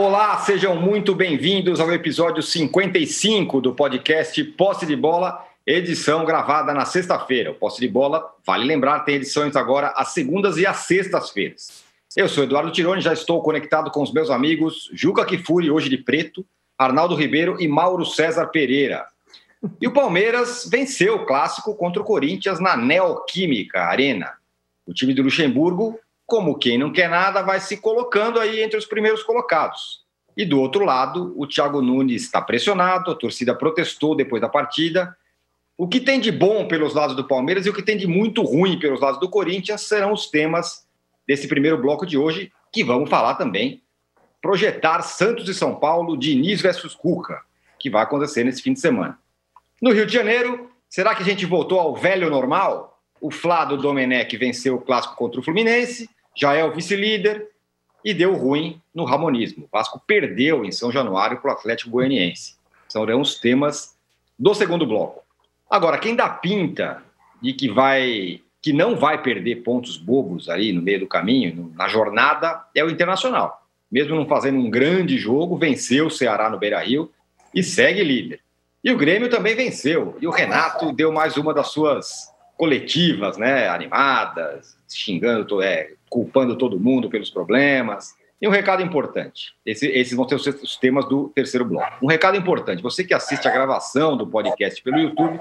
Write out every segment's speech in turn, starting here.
Olá, sejam muito bem-vindos ao episódio 55 do podcast Posse de Bola, edição gravada na sexta-feira. O Posse de Bola, vale lembrar, tem edições agora às segundas e às sextas-feiras. Eu sou Eduardo Tironi, já estou conectado com os meus amigos Juca Kifuri, hoje de preto, Arnaldo Ribeiro e Mauro César Pereira. E o Palmeiras venceu o clássico contra o Corinthians na Neoquímica Arena. O time do Luxemburgo como quem não quer nada, vai se colocando aí entre os primeiros colocados. E do outro lado, o Thiago Nunes está pressionado, a torcida protestou depois da partida. O que tem de bom pelos lados do Palmeiras e o que tem de muito ruim pelos lados do Corinthians serão os temas desse primeiro bloco de hoje, que vamos falar também. Projetar Santos e São Paulo, Diniz versus Cuca, que vai acontecer nesse fim de semana. No Rio de Janeiro, será que a gente voltou ao velho normal? O Flávio Domenech venceu o clássico contra o Fluminense, já é o vice-líder e deu ruim no Ramonismo. O Vasco perdeu em São Januário para o Atlético Goianiense. São os temas do segundo bloco. Agora, quem dá pinta de que vai que não vai perder pontos bobos aí no meio do caminho, na jornada, é o Internacional. Mesmo não fazendo um grande jogo, venceu o Ceará no Beira-Rio e segue líder. E o Grêmio também venceu. E o Renato deu mais uma das suas coletivas, né, animadas, xingando, é, culpando todo mundo pelos problemas. E um recado importante: esse, esses vão ser os temas do terceiro bloco. Um recado importante: você que assiste a gravação do podcast pelo YouTube,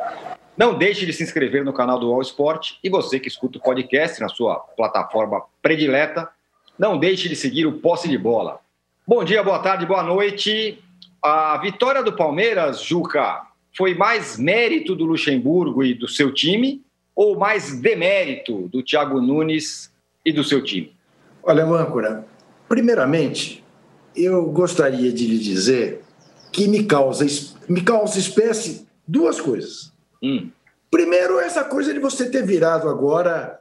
não deixe de se inscrever no canal do All Sport. E você que escuta o podcast na sua plataforma predileta, não deixe de seguir o Posse de Bola. Bom dia, boa tarde, boa noite. A vitória do Palmeiras, Juca, foi mais mérito do Luxemburgo e do seu time ou mais demérito do Thiago Nunes e do seu time? Olha, Mâncora, primeiramente, eu gostaria de lhe dizer que me causa, me causa espécie duas coisas. Hum. Primeiro, essa coisa de você ter virado agora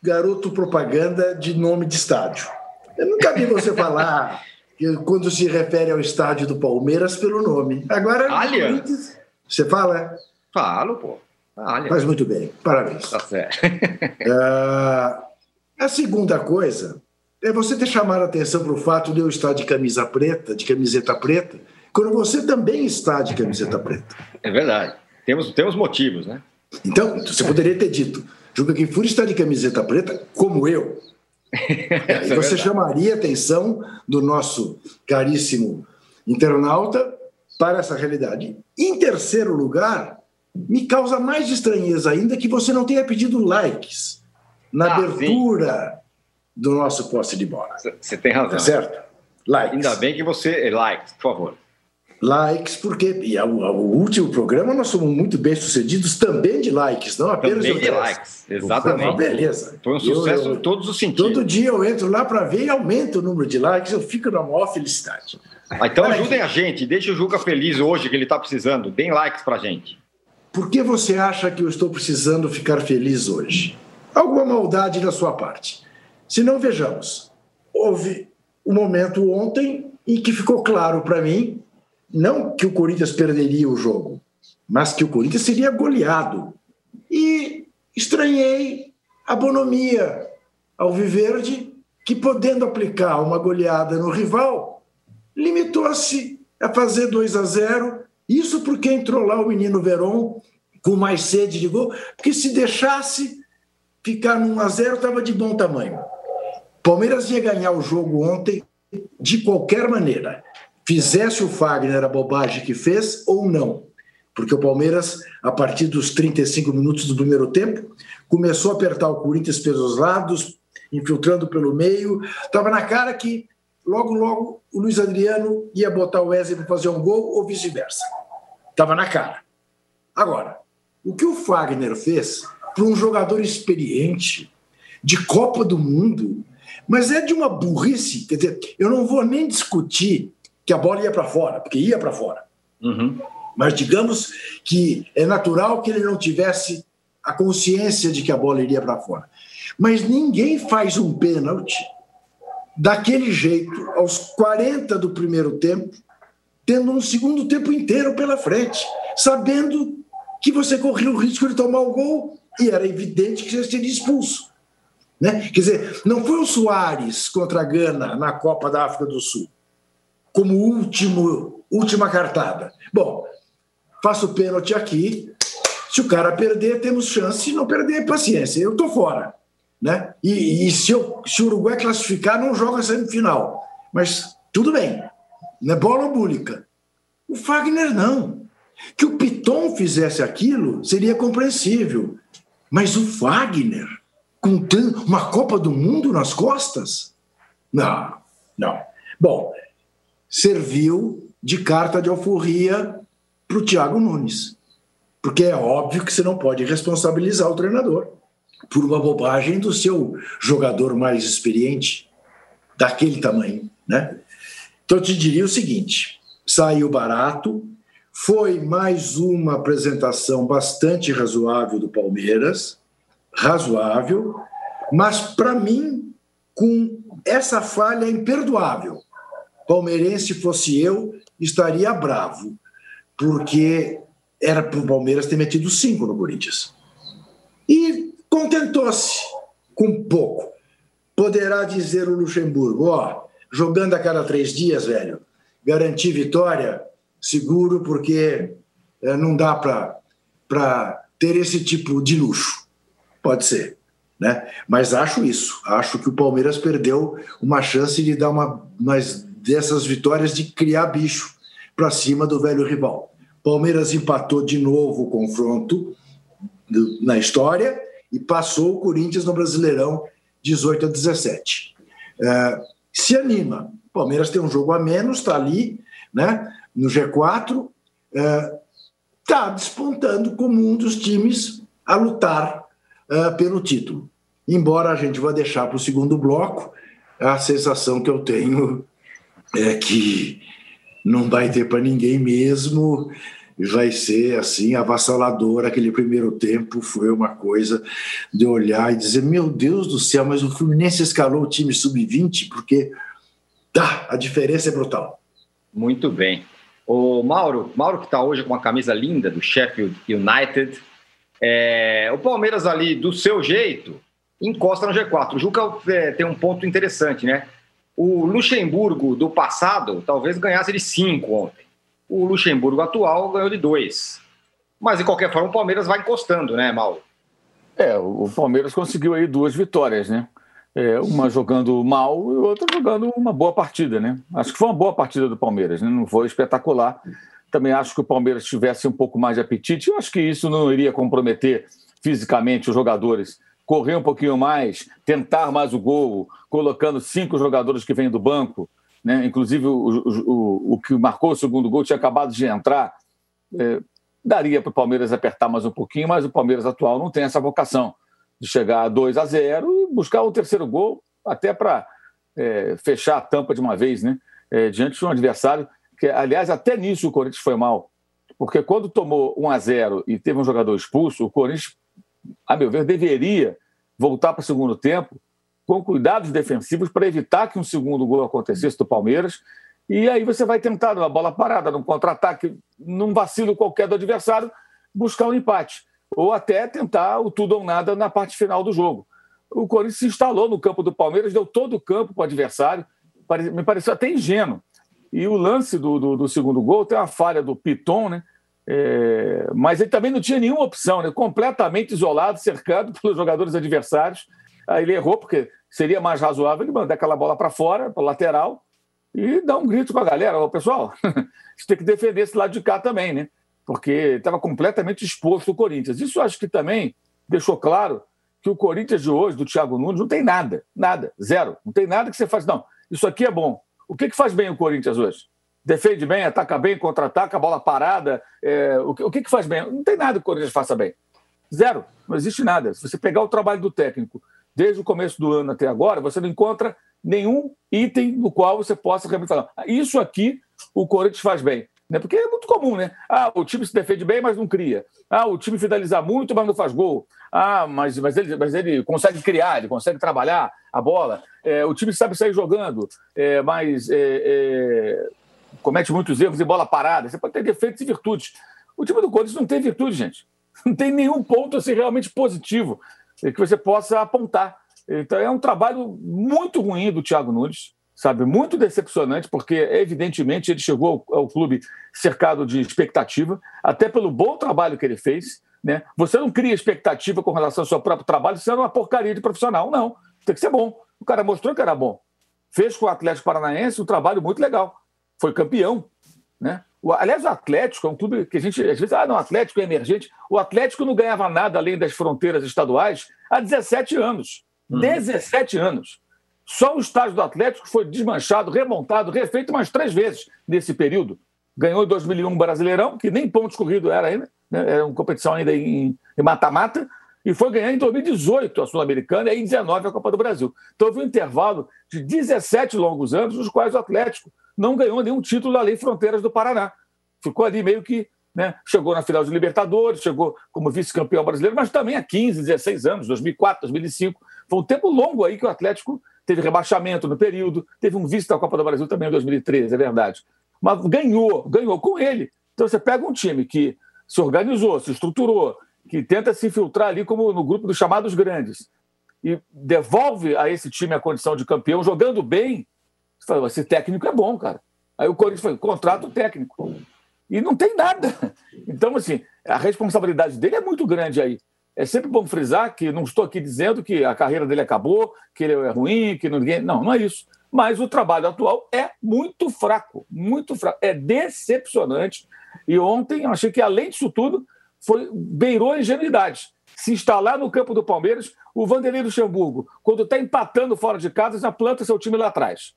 garoto propaganda de nome de estádio. Eu nunca vi você falar quando se refere ao estádio do Palmeiras pelo nome. Agora, Allianz. você fala? Falo, pô. Allianz. Faz muito bem, parabéns. Tá certo. uh, A segunda coisa é você ter chamado a atenção para o fato de eu estar de camisa preta, de camiseta preta, quando você também está de camiseta preta. É verdade. Temos, temos motivos, né? Então, você poderia ter dito, Juca Kifuri está de camiseta preta, como eu. é você chamaria a atenção do nosso caríssimo internauta para essa realidade. Em terceiro lugar, me causa mais estranheza ainda que você não tenha pedido likes na ah, abertura sim. do nosso poste de bola. Você tem razão. Tá certo? Likes. Ainda bem que você. Eh, likes, por favor. Likes, porque e ao, último programa nós somos muito bem sucedidos também de likes, não apenas também de likes. Exatamente. Foi uma beleza. Foi um sucesso eu, eu, em todos os sentidos. Todo dia eu entro lá para ver e aumenta o número de likes, eu fico na maior felicidade. Ah, então ajudem a gente, deixe o Juca feliz hoje que ele está precisando. Deem likes para gente. Por que você acha que eu estou precisando ficar feliz hoje? alguma maldade da sua parte. Se não, vejamos. Houve um momento ontem em que ficou claro para mim, não que o Corinthians perderia o jogo, mas que o Corinthians seria goleado. E estranhei a bonomia ao Viverde, que podendo aplicar uma goleada no rival, limitou-se a fazer 2 a 0. Isso porque entrou lá o menino Veron com mais sede de gol, porque se deixasse ficar no 1x0 estava de bom tamanho. Palmeiras ia ganhar o jogo ontem de qualquer maneira. Fizesse o Fagner a bobagem que fez ou não. Porque o Palmeiras, a partir dos 35 minutos do primeiro tempo, começou a apertar o Corinthians pelos lados, infiltrando pelo meio. Estava na cara que logo, logo o Luiz Adriano ia botar o Wesley para fazer um gol ou vice-versa. Estava na cara. Agora, o que o Fagner fez para um jogador experiente de Copa do Mundo, mas é de uma burrice. Quer dizer, eu não vou nem discutir que a bola ia para fora, porque ia para fora. Uhum. Mas digamos que é natural que ele não tivesse a consciência de que a bola iria para fora. Mas ninguém faz um pênalti daquele jeito, aos 40 do primeiro tempo, tendo um segundo tempo inteiro pela frente, sabendo que você corria o risco de tomar o gol e era evidente que já seria expulso. Né? Quer dizer, não foi o Soares contra a Gana na Copa da África do Sul. como último, última cartada. Bom, faço o pênalti aqui. Se o cara perder, temos chance. Se não perder, paciência. Eu estou fora. Né? E, e se, eu, se o Uruguai classificar, não joga semifinal. Mas tudo bem. Não é bola búlica. O Fagner não. Que o Piton fizesse aquilo seria compreensível. Mas o Fagner, com uma Copa do Mundo nas costas? Não, não. Bom, serviu de carta de alforria para o Thiago Nunes. Porque é óbvio que você não pode responsabilizar o treinador por uma bobagem do seu jogador mais experiente, daquele tamanho. Né? Então, eu te diria o seguinte: saiu barato, foi mais uma apresentação bastante razoável do Palmeiras, razoável, mas para mim, com essa falha imperdoável. Palmeirense fosse eu, estaria bravo, porque era para o Palmeiras ter metido cinco no Corinthians. E contentou-se com pouco. Poderá dizer o Luxemburgo: ó, jogando a cada três dias, velho, garantir vitória, seguro, porque é, não dá para ter esse tipo de luxo. Pode ser. Né? Mas acho isso. Acho que o Palmeiras perdeu uma chance de dar uma dessas vitórias de criar bicho para cima do velho rival. Palmeiras empatou de novo o confronto na história e passou o Corinthians no Brasileirão 18 a 17. É, se anima. Palmeiras tem um jogo a menos, está ali, né? no G4, está é, despontando como um dos times a lutar é, pelo título. Embora a gente vá deixar para o segundo bloco, a sensação que eu tenho é que não vai ter para ninguém mesmo, vai ser assim avassalador. Aquele primeiro tempo foi uma coisa de olhar e dizer: Meu Deus do céu, mas o Fluminense escalou o time sub-20 porque tá, a diferença é brutal. Muito bem. O Mauro, Mauro que está hoje com uma camisa linda do Sheffield United. É, o Palmeiras ali, do seu jeito, encosta no G4. O Juca é, tem um ponto interessante, né? O Luxemburgo do passado talvez ganhasse de 5 ontem. O Luxemburgo atual ganhou de 2. Mas, de qualquer forma, o Palmeiras vai encostando, né, Mauro? É, o Palmeiras conseguiu aí duas vitórias, né? É, uma jogando mal e outra jogando uma boa partida, né? Acho que foi uma boa partida do Palmeiras, né? Não foi espetacular. Também acho que o Palmeiras tivesse um pouco mais de apetite. Eu acho que isso não iria comprometer fisicamente os jogadores. Correr um pouquinho mais, tentar mais o gol, colocando cinco jogadores que vêm do banco. Né? Inclusive, o, o, o que marcou o segundo gol tinha acabado de entrar. É, daria para o Palmeiras apertar mais um pouquinho, mas o Palmeiras atual não tem essa vocação de chegar a 2 a 0 e buscar o terceiro gol, até para é, fechar a tampa de uma vez, né? É, diante de um adversário que, aliás, até nisso o Corinthians foi mal. Porque quando tomou 1 a 0 e teve um jogador expulso, o Corinthians, a meu ver, deveria voltar para o segundo tempo com cuidados defensivos para evitar que um segundo gol acontecesse do Palmeiras. E aí você vai tentar, numa bola parada, num contra-ataque, num vacilo qualquer do adversário, buscar um empate ou até tentar o tudo ou nada na parte final do jogo. O Corinthians se instalou no campo do Palmeiras, deu todo o campo para o adversário, me pareceu até ingênuo. E o lance do, do, do segundo gol tem uma falha do Piton, né? É, mas ele também não tinha nenhuma opção, né? completamente isolado, cercado pelos jogadores adversários. Aí ele errou, porque seria mais razoável ele mandar aquela bola para fora, para lateral, e dar um grito com a galera: Ô, pessoal, a gente tem que defender esse lado de cá também, né? porque estava completamente exposto o Corinthians. Isso acho que também deixou claro que o Corinthians de hoje, do Thiago Nunes, não tem nada, nada, zero. Não tem nada que você faz. Não, isso aqui é bom. O que, que faz bem o Corinthians hoje? Defende bem, ataca bem, contra-ataca, bola parada. É, o, que, o que, que faz bem? Não tem nada que o Corinthians faça bem. Zero. Não existe nada. Se você pegar o trabalho do técnico desde o começo do ano até agora, você não encontra nenhum item no qual você possa falar. Isso aqui o Corinthians faz bem. Né? Porque é muito comum, né? Ah, o time se defende bem, mas não cria. Ah, o time finaliza muito, mas não faz gol. Ah, mas, mas, ele, mas ele consegue criar, ele consegue trabalhar a bola. É, o time sabe sair jogando, é, mas é, é, comete muitos erros e bola parada. Você pode ter defeitos e virtudes. O time do Corinthians não tem virtude, gente. Não tem nenhum ponto assim, realmente positivo que você possa apontar. Então é um trabalho muito ruim do Thiago Nunes sabe? Muito decepcionante, porque evidentemente ele chegou ao, ao clube cercado de expectativa, até pelo bom trabalho que ele fez. Né? Você não cria expectativa com relação ao seu próprio trabalho sendo uma porcaria de profissional, não. Tem que ser bom. O cara mostrou que era bom. Fez com o Atlético Paranaense um trabalho muito legal. Foi campeão. Né? O, aliás, o Atlético é um clube que a gente, às vezes, ah, não, o Atlético é emergente. O Atlético não ganhava nada além das fronteiras estaduais há 17 anos. Uhum. 17 anos. Só o estádio do Atlético foi desmanchado, remontado, refeito umas três vezes nesse período. Ganhou em 2001 o Brasileirão, que nem pontos corrido era ainda, né? era uma competição ainda em mata-mata, e foi ganhar em 2018 a Sul-Americana e em 2019 a Copa do Brasil. Então houve um intervalo de 17 longos anos, nos quais o Atlético não ganhou nenhum título além fronteiras do Paraná. Ficou ali meio que. Né, chegou na final de Libertadores, chegou como vice-campeão brasileiro, mas também há 15, 16 anos, 2004, 2005. Foi um tempo longo aí que o Atlético teve rebaixamento no período, teve um vice da Copa do Brasil também em 2013, é verdade. Mas ganhou, ganhou com ele. Então você pega um time que se organizou, se estruturou, que tenta se infiltrar ali como no grupo dos chamados grandes, e devolve a esse time a condição de campeão jogando bem, você fala, esse técnico é bom, cara. Aí o Corinthians foi, contrato técnico. E não tem nada. Então, assim, a responsabilidade dele é muito grande aí. É sempre bom frisar que não estou aqui dizendo que a carreira dele acabou, que ele é ruim, que ninguém. Não, não é isso. Mas o trabalho atual é muito fraco, muito fraco. É decepcionante. E ontem, achei que, além disso tudo, foi, beirou a ingenuidade. Se instalar no campo do Palmeiras, o Vanderlei Luxemburgo, quando está empatando fora de casa, já planta seu time lá atrás.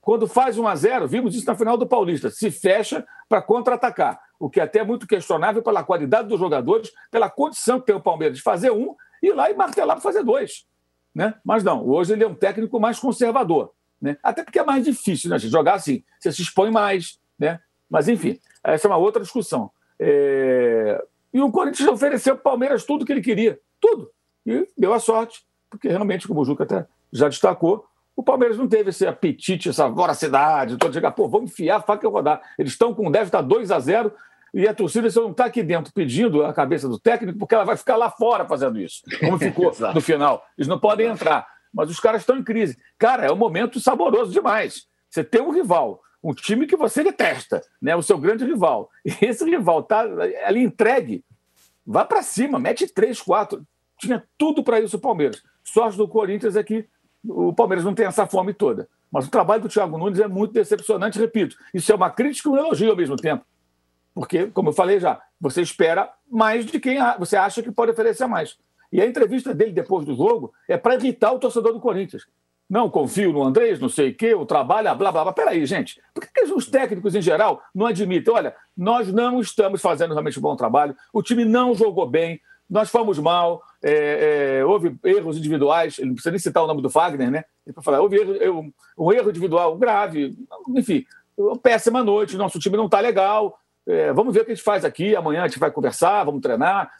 Quando faz 1 a 0 vimos isso na final do Paulista, se fecha para contra-atacar, o que é até é muito questionável pela qualidade dos jogadores, pela condição que tem o Palmeiras de fazer um e ir lá e martelar para fazer dois. Né? Mas não, hoje ele é um técnico mais conservador. Né? Até porque é mais difícil né, jogar assim, você se expõe mais. Né? Mas, enfim, essa é uma outra discussão. É... E o Corinthians ofereceu para o Palmeiras tudo que ele queria, tudo. E deu a sorte, porque realmente, como o Juca até já destacou, o Palmeiras não teve esse apetite, essa voracidade, todo chegar, pô, vamos enfiar a faca e rodar. Eles estão com 10, está 2 a 0 e a torcida não está aqui dentro pedindo a cabeça do técnico, porque ela vai ficar lá fora fazendo isso, como ficou no final. Eles não podem entrar. Mas os caras estão em crise. Cara, é um momento saboroso demais. Você tem um rival, um time que você detesta, né? o seu grande rival. E esse rival está ali entregue. Vá para cima, mete 3, 4. Tinha tudo para isso o Palmeiras. Sorte do Corinthians é que o Palmeiras não tem essa fome toda. Mas o trabalho do Thiago Nunes é muito decepcionante, repito. Isso é uma crítica e um elogio ao mesmo tempo. Porque, como eu falei já, você espera mais de quem você acha que pode oferecer mais. E a entrevista dele depois do jogo é para irritar o torcedor do Corinthians. Não confio no Andrés, não sei o quê, o trabalho, blá, blá, blá. Peraí, gente. Por que, os técnicos, em geral, não admitem? Olha, nós não estamos fazendo realmente um bom trabalho, o time não jogou bem, nós fomos mal, é, é, houve erros individuais, ele não precisa nem citar o nome do Fagner, né? Para falar, houve erro, um erro individual grave, enfim, péssima noite, nosso time não está legal. É, vamos ver o que a gente faz aqui, amanhã a gente vai conversar, vamos treinar.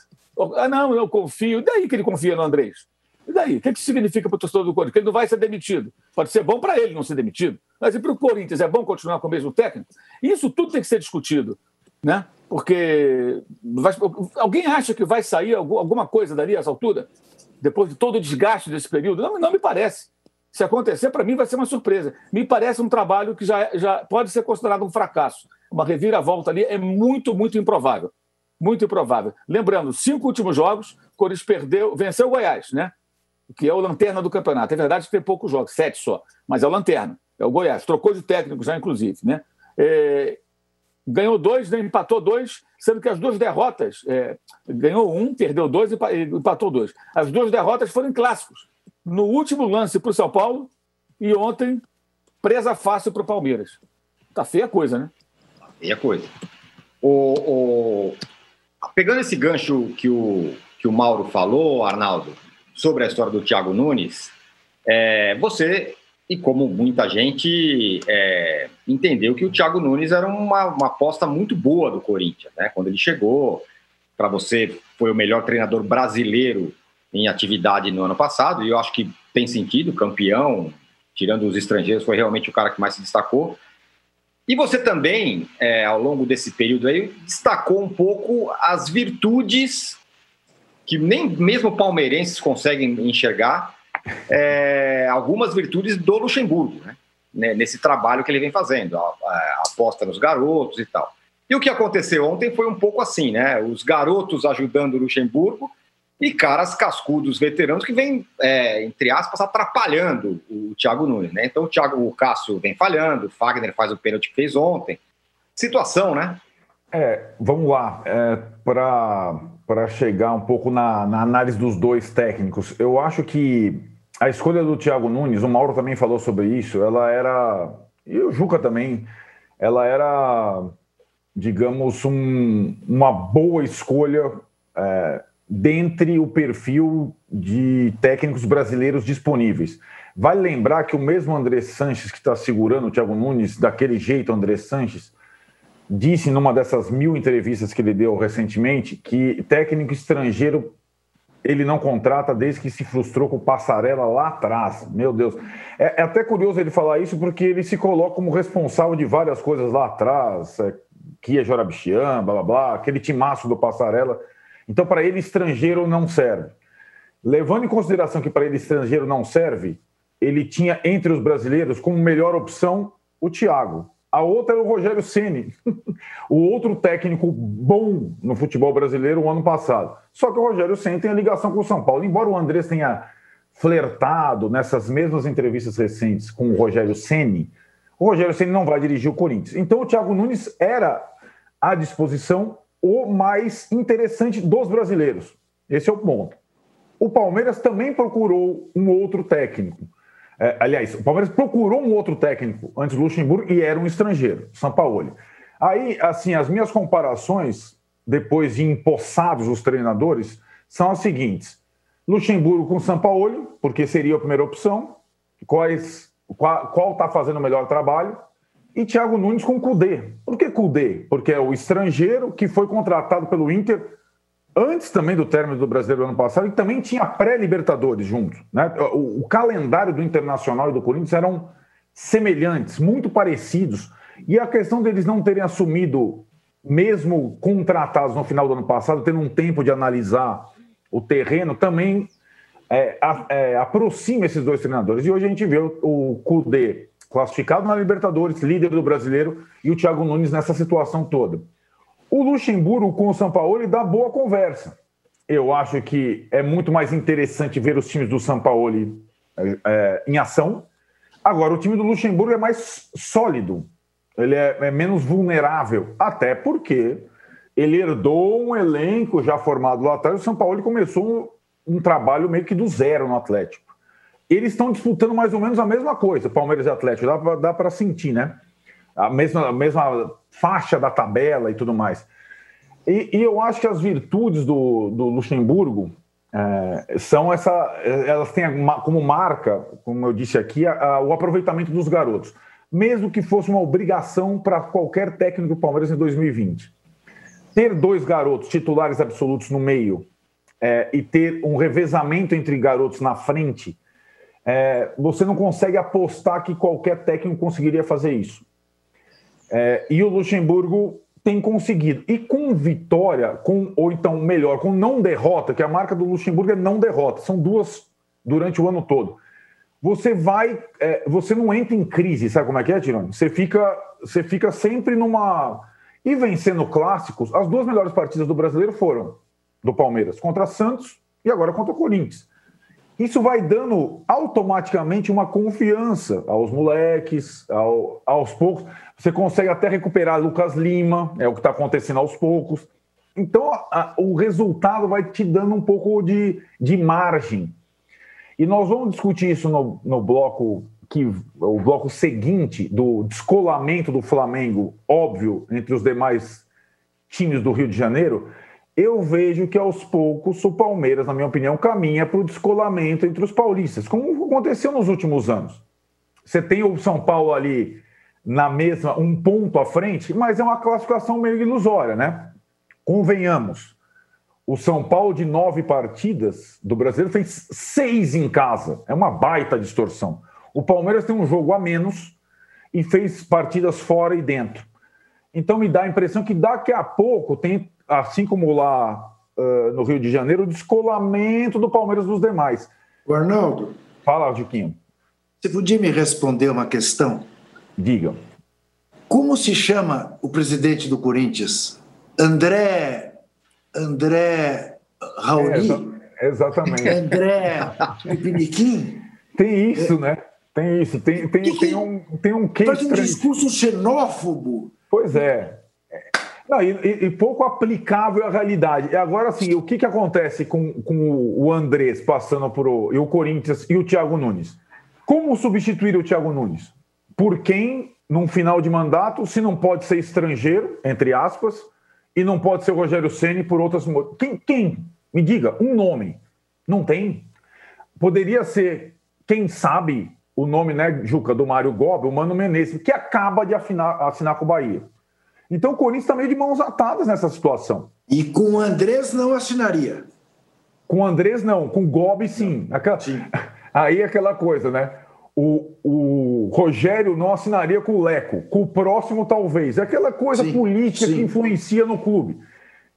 Ah, não, eu confio. Daí que ele confia no Andrés? E daí? O que, que significa para o torcedor do Corinthians? Que ele não vai ser demitido. Pode ser bom para ele não ser demitido. Mas e para o Corinthians é bom continuar com o mesmo técnico? Isso tudo tem que ser discutido. Né? Porque vai, alguém acha que vai sair alguma coisa dali a essa altura? Depois de todo o desgaste desse período? Não, não me parece. Se acontecer, para mim vai ser uma surpresa. Me parece um trabalho que já, já pode ser considerado um fracasso. Uma reviravolta ali é muito, muito improvável. Muito improvável. Lembrando, cinco últimos jogos, Corinthians perdeu, venceu o Goiás, né? Que é o lanterna do campeonato. É verdade que tem poucos jogos, sete só, mas é o lanterna, é o Goiás. Trocou de técnico já, inclusive, né? É, ganhou dois, né, empatou dois, sendo que as duas derrotas, é, ganhou um, perdeu dois e empatou dois. As duas derrotas foram em clássicos. No último lance para o São Paulo e ontem, presa fácil para o Palmeiras. Tá feia a coisa, né? Tá feia a coisa. O, o... Pegando esse gancho que o, que o Mauro falou, Arnaldo, sobre a história do Thiago Nunes, é, você e como muita gente é, entendeu que o Thiago Nunes era uma, uma aposta muito boa do Corinthians, né? Quando ele chegou, para você foi o melhor treinador brasileiro em atividade no ano passado, e eu acho que tem sentido, campeão, tirando os estrangeiros, foi realmente o cara que mais se destacou. E você também, é, ao longo desse período aí, destacou um pouco as virtudes que nem mesmo palmeirenses conseguem enxergar é, algumas virtudes do Luxemburgo. Né? né, nesse trabalho que ele vem fazendo, a, a, aposta nos garotos e tal. E o que aconteceu ontem foi um pouco assim, né? Os garotos ajudando o Luxemburgo e caras cascudos veteranos que vêm, é, entre aspas, atrapalhando o Thiago Nunes, né? Então o Thiago, o Cássio vem falhando, o Fagner faz o pênalti que fez ontem. Situação, né? É, vamos lá. É, Para chegar um pouco na, na análise dos dois técnicos, eu acho que a escolha do Thiago Nunes, o Mauro também falou sobre isso, ela era. E o Juca também, ela era, digamos, um, uma boa escolha é, dentre o perfil de técnicos brasileiros disponíveis. Vale lembrar que o mesmo André Sanches, que está segurando o Thiago Nunes daquele jeito, André Sanches, disse numa dessas mil entrevistas que ele deu recentemente que técnico estrangeiro ele não contrata desde que se frustrou com o Passarela lá atrás. Meu Deus. É, é, até curioso ele falar isso porque ele se coloca como responsável de várias coisas lá atrás. É, Kia Jorabichian, blá blá blá, aquele timaço do Passarela. Então, para ele, estrangeiro não serve. Levando em consideração que para ele estrangeiro não serve, ele tinha entre os brasileiros como melhor opção o Thiago. A outra era o Rogério Ceni, o outro técnico bom no futebol brasileiro o ano passado. Só que o Rogério Ceni tem a ligação com o São Paulo. Embora o Andrés tenha flertado nessas mesmas entrevistas recentes com o Rogério Ceni, o Rogério Ceni não vai dirigir o Corinthians. Então o Thiago Nunes era à disposição o mais interessante dos brasileiros. Esse é o ponto. O Palmeiras também procurou um outro técnico. É, aliás, o Palmeiras procurou um outro técnico antes do Luxemburgo e era um estrangeiro, São Paulo. Aí, assim, as minhas comparações, depois de empossados os treinadores, são as seguintes: Luxemburgo com São Paulo, porque seria a primeira opção, quais, qual está fazendo o melhor trabalho, e Thiago Nunes com Cudê. Por que Cudê? Porque é o estrangeiro que foi contratado pelo Inter antes também do término do Brasileiro ano passado e também tinha pré-Libertadores junto. Né? O, o, calendário do Internacional e do Corinthians eram semelhantes, muito parecidos. E a questão deles não terem assumido, mesmo contratados no final do ano passado, tendo um tempo de analisar o terreno, também é, é, aproxima esses dois treinadores. E hoje a gente vê o, o classificado na Libertadores, líder do brasileiro, e o Thiago Nunes nessa situação toda. O Luxemburgo com o São Paulo dá boa conversa. Eu acho que é muito mais interessante ver os times do São Paulo é, é, em ação. Agora, o time do Luxemburgo é mais sólido, ele é, é menos vulnerável, até porque ele herdou um elenco já formado lá atrás. O São Paulo começou um, um trabalho meio que do zero no Atlético eles estão disputando mais ou menos a mesma coisa, Palmeiras e Atlético, dá para sentir, né? A mesma, a mesma faixa da tabela e tudo mais. E, e eu acho que as virtudes do, do Luxemburgo é, são essa. Elas têm como marca, como eu disse aqui, a, a, o aproveitamento dos garotos. Mesmo que fosse uma obrigação para qualquer técnico do Palmeiras em 2020. Ter dois garotos titulares absolutos no meio é, e ter um revezamento entre garotos na frente é, você não consegue apostar que qualquer técnico conseguiria fazer isso. É, e o Luxemburgo tem conseguido. E com vitória, com ou então melhor, com não derrota, que a marca do Luxemburgo é não derrota, são duas durante o ano todo. Você vai, é, você não entra em crise, sabe como é que é, Tirone? Você fica, você fica sempre numa e vencendo clássicos. As duas melhores partidas do brasileiro foram do Palmeiras contra Santos e agora contra Corinthians. Isso vai dando automaticamente uma confiança aos moleques, ao, aos poucos. Você consegue até recuperar Lucas Lima, é o que está acontecendo aos poucos. Então, a, o resultado vai te dando um pouco de, de margem. E nós vamos discutir isso no, no bloco que o bloco seguinte do descolamento do Flamengo, óbvio, entre os demais times do Rio de Janeiro eu vejo que aos poucos o Palmeiras, na minha opinião, caminha para o descolamento entre os paulistas, como aconteceu nos últimos anos. Você tem o São Paulo ali na mesma, um ponto à frente, mas é uma classificação meio ilusória, né? Convenhamos. O São Paulo, de nove partidas do brasileiro, fez seis em casa. É uma baita distorção. O Palmeiras tem um jogo a menos e fez partidas fora e dentro. Então me dá a impressão que daqui a pouco tem assim como lá uh, no Rio de Janeiro, o descolamento do Palmeiras dos demais. O Arnaldo. Fala, Diquinho. Você podia me responder uma questão? Diga. Como se chama o presidente do Corinthians? André. André Raoni? É, exatamente. André Piniquim? Tem isso, né? Tem isso. Tem, tem, que tem, um, tem um quê Faz um discurso xenófobo. Pois é. Não, e, e, pouco aplicável à realidade. E agora, assim, o que, que acontece com, com o Andrés passando por o, e o Corinthians e o Thiago Nunes? Como substituir o Thiago Nunes? Por quem, num final de mandato, se não pode ser estrangeiro, entre aspas, e não pode ser o Rogério Ceni por outras. Quem, quem? Me diga, um nome. Não tem. Poderia ser, quem sabe, o nome, né, Juca, do Mário Gobi, o Mano Menezes, que acaba de afinar, assinar com o Bahia. Então o Corinthians está meio de mãos atadas nessa situação. E com o Andrés não assinaria? Com o Andrés não, com o Gobi sim. Aquela... sim. Aí aquela coisa, né? O, o Rogério não assinaria com o Leco, com o próximo talvez. É aquela coisa sim, política sim. que influencia no clube.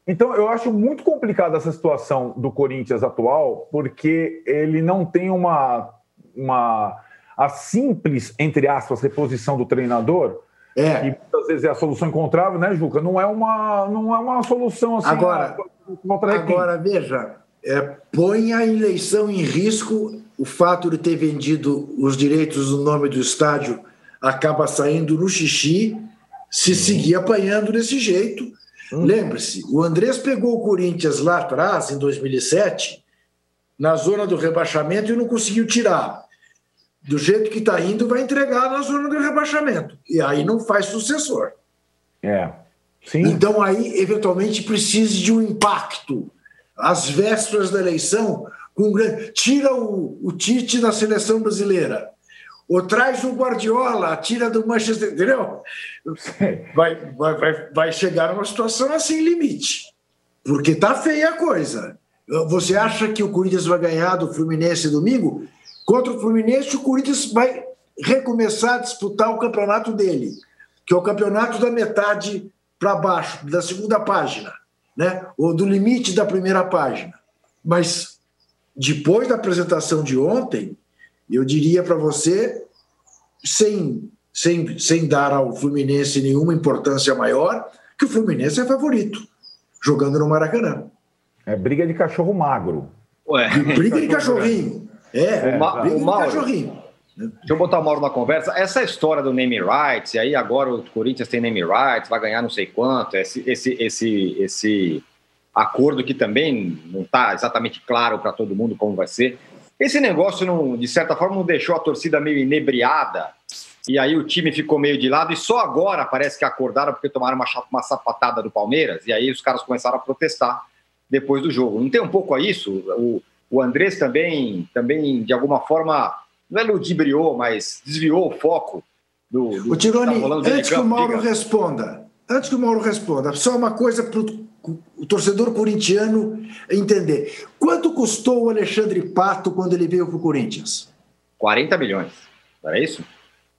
Então eu acho muito complicada essa situação do Corinthians atual, porque ele não tem uma, uma a simples, entre aspas, reposição do treinador é. E muitas vezes é a solução encontrável, né, Juca? Não é uma, não é uma solução assim. Agora, agora veja, é, põe a eleição em risco o fato de ter vendido os direitos do nome do estádio acaba saindo no xixi se uhum. seguir apanhando desse jeito. Uhum. Lembre-se, o Andrés pegou o Corinthians lá atrás, em 2007, na zona do rebaixamento e não conseguiu tirar do jeito que está indo, vai entregar na zona do rebaixamento. E aí não faz sucessor. É. Sim. Então aí, eventualmente, precisa de um impacto. Às vésperas da eleição, com tira o, o Tite da seleção brasileira. Ou traz o Guardiola, tira do Manchester, entendeu? Vai, vai, vai, vai chegar numa situação assim, limite. Porque tá feia a coisa. Você acha que o Corinthians vai ganhar do Fluminense domingo? Contra o Fluminense, o Corinthians vai recomeçar a disputar o campeonato dele, que é o campeonato da metade para baixo, da segunda página, né? ou do limite da primeira página. Mas depois da apresentação de ontem, eu diria para você, sem, sem, sem dar ao Fluminense nenhuma importância maior, que o Fluminense é favorito, jogando no Maracanã. É briga de cachorro magro. Ué. Briga de cachorrinho. É, o, Ma o Mauro. Deixa eu botar o Mauro na conversa. Essa história do name rights, e aí agora o Corinthians tem name rights, vai ganhar não sei quanto, esse, esse, esse, esse acordo que também não está exatamente claro para todo mundo como vai ser. Esse negócio, não, de certa forma, não deixou a torcida meio inebriada, e aí o time ficou meio de lado, e só agora parece que acordaram porque tomaram uma, uma sapatada do Palmeiras, e aí os caras começaram a protestar depois do jogo. Não tem um pouco a isso? O, o Andrés também, também de alguma forma, não é ludibriou, mas desviou o foco do. do o Tironi, tá antes que o Mauro diga. responda, antes que o Mauro responda, só uma coisa para o torcedor corintiano entender. Quanto custou o Alexandre Pato quando ele veio para o Corinthians? 40 milhões. Era isso?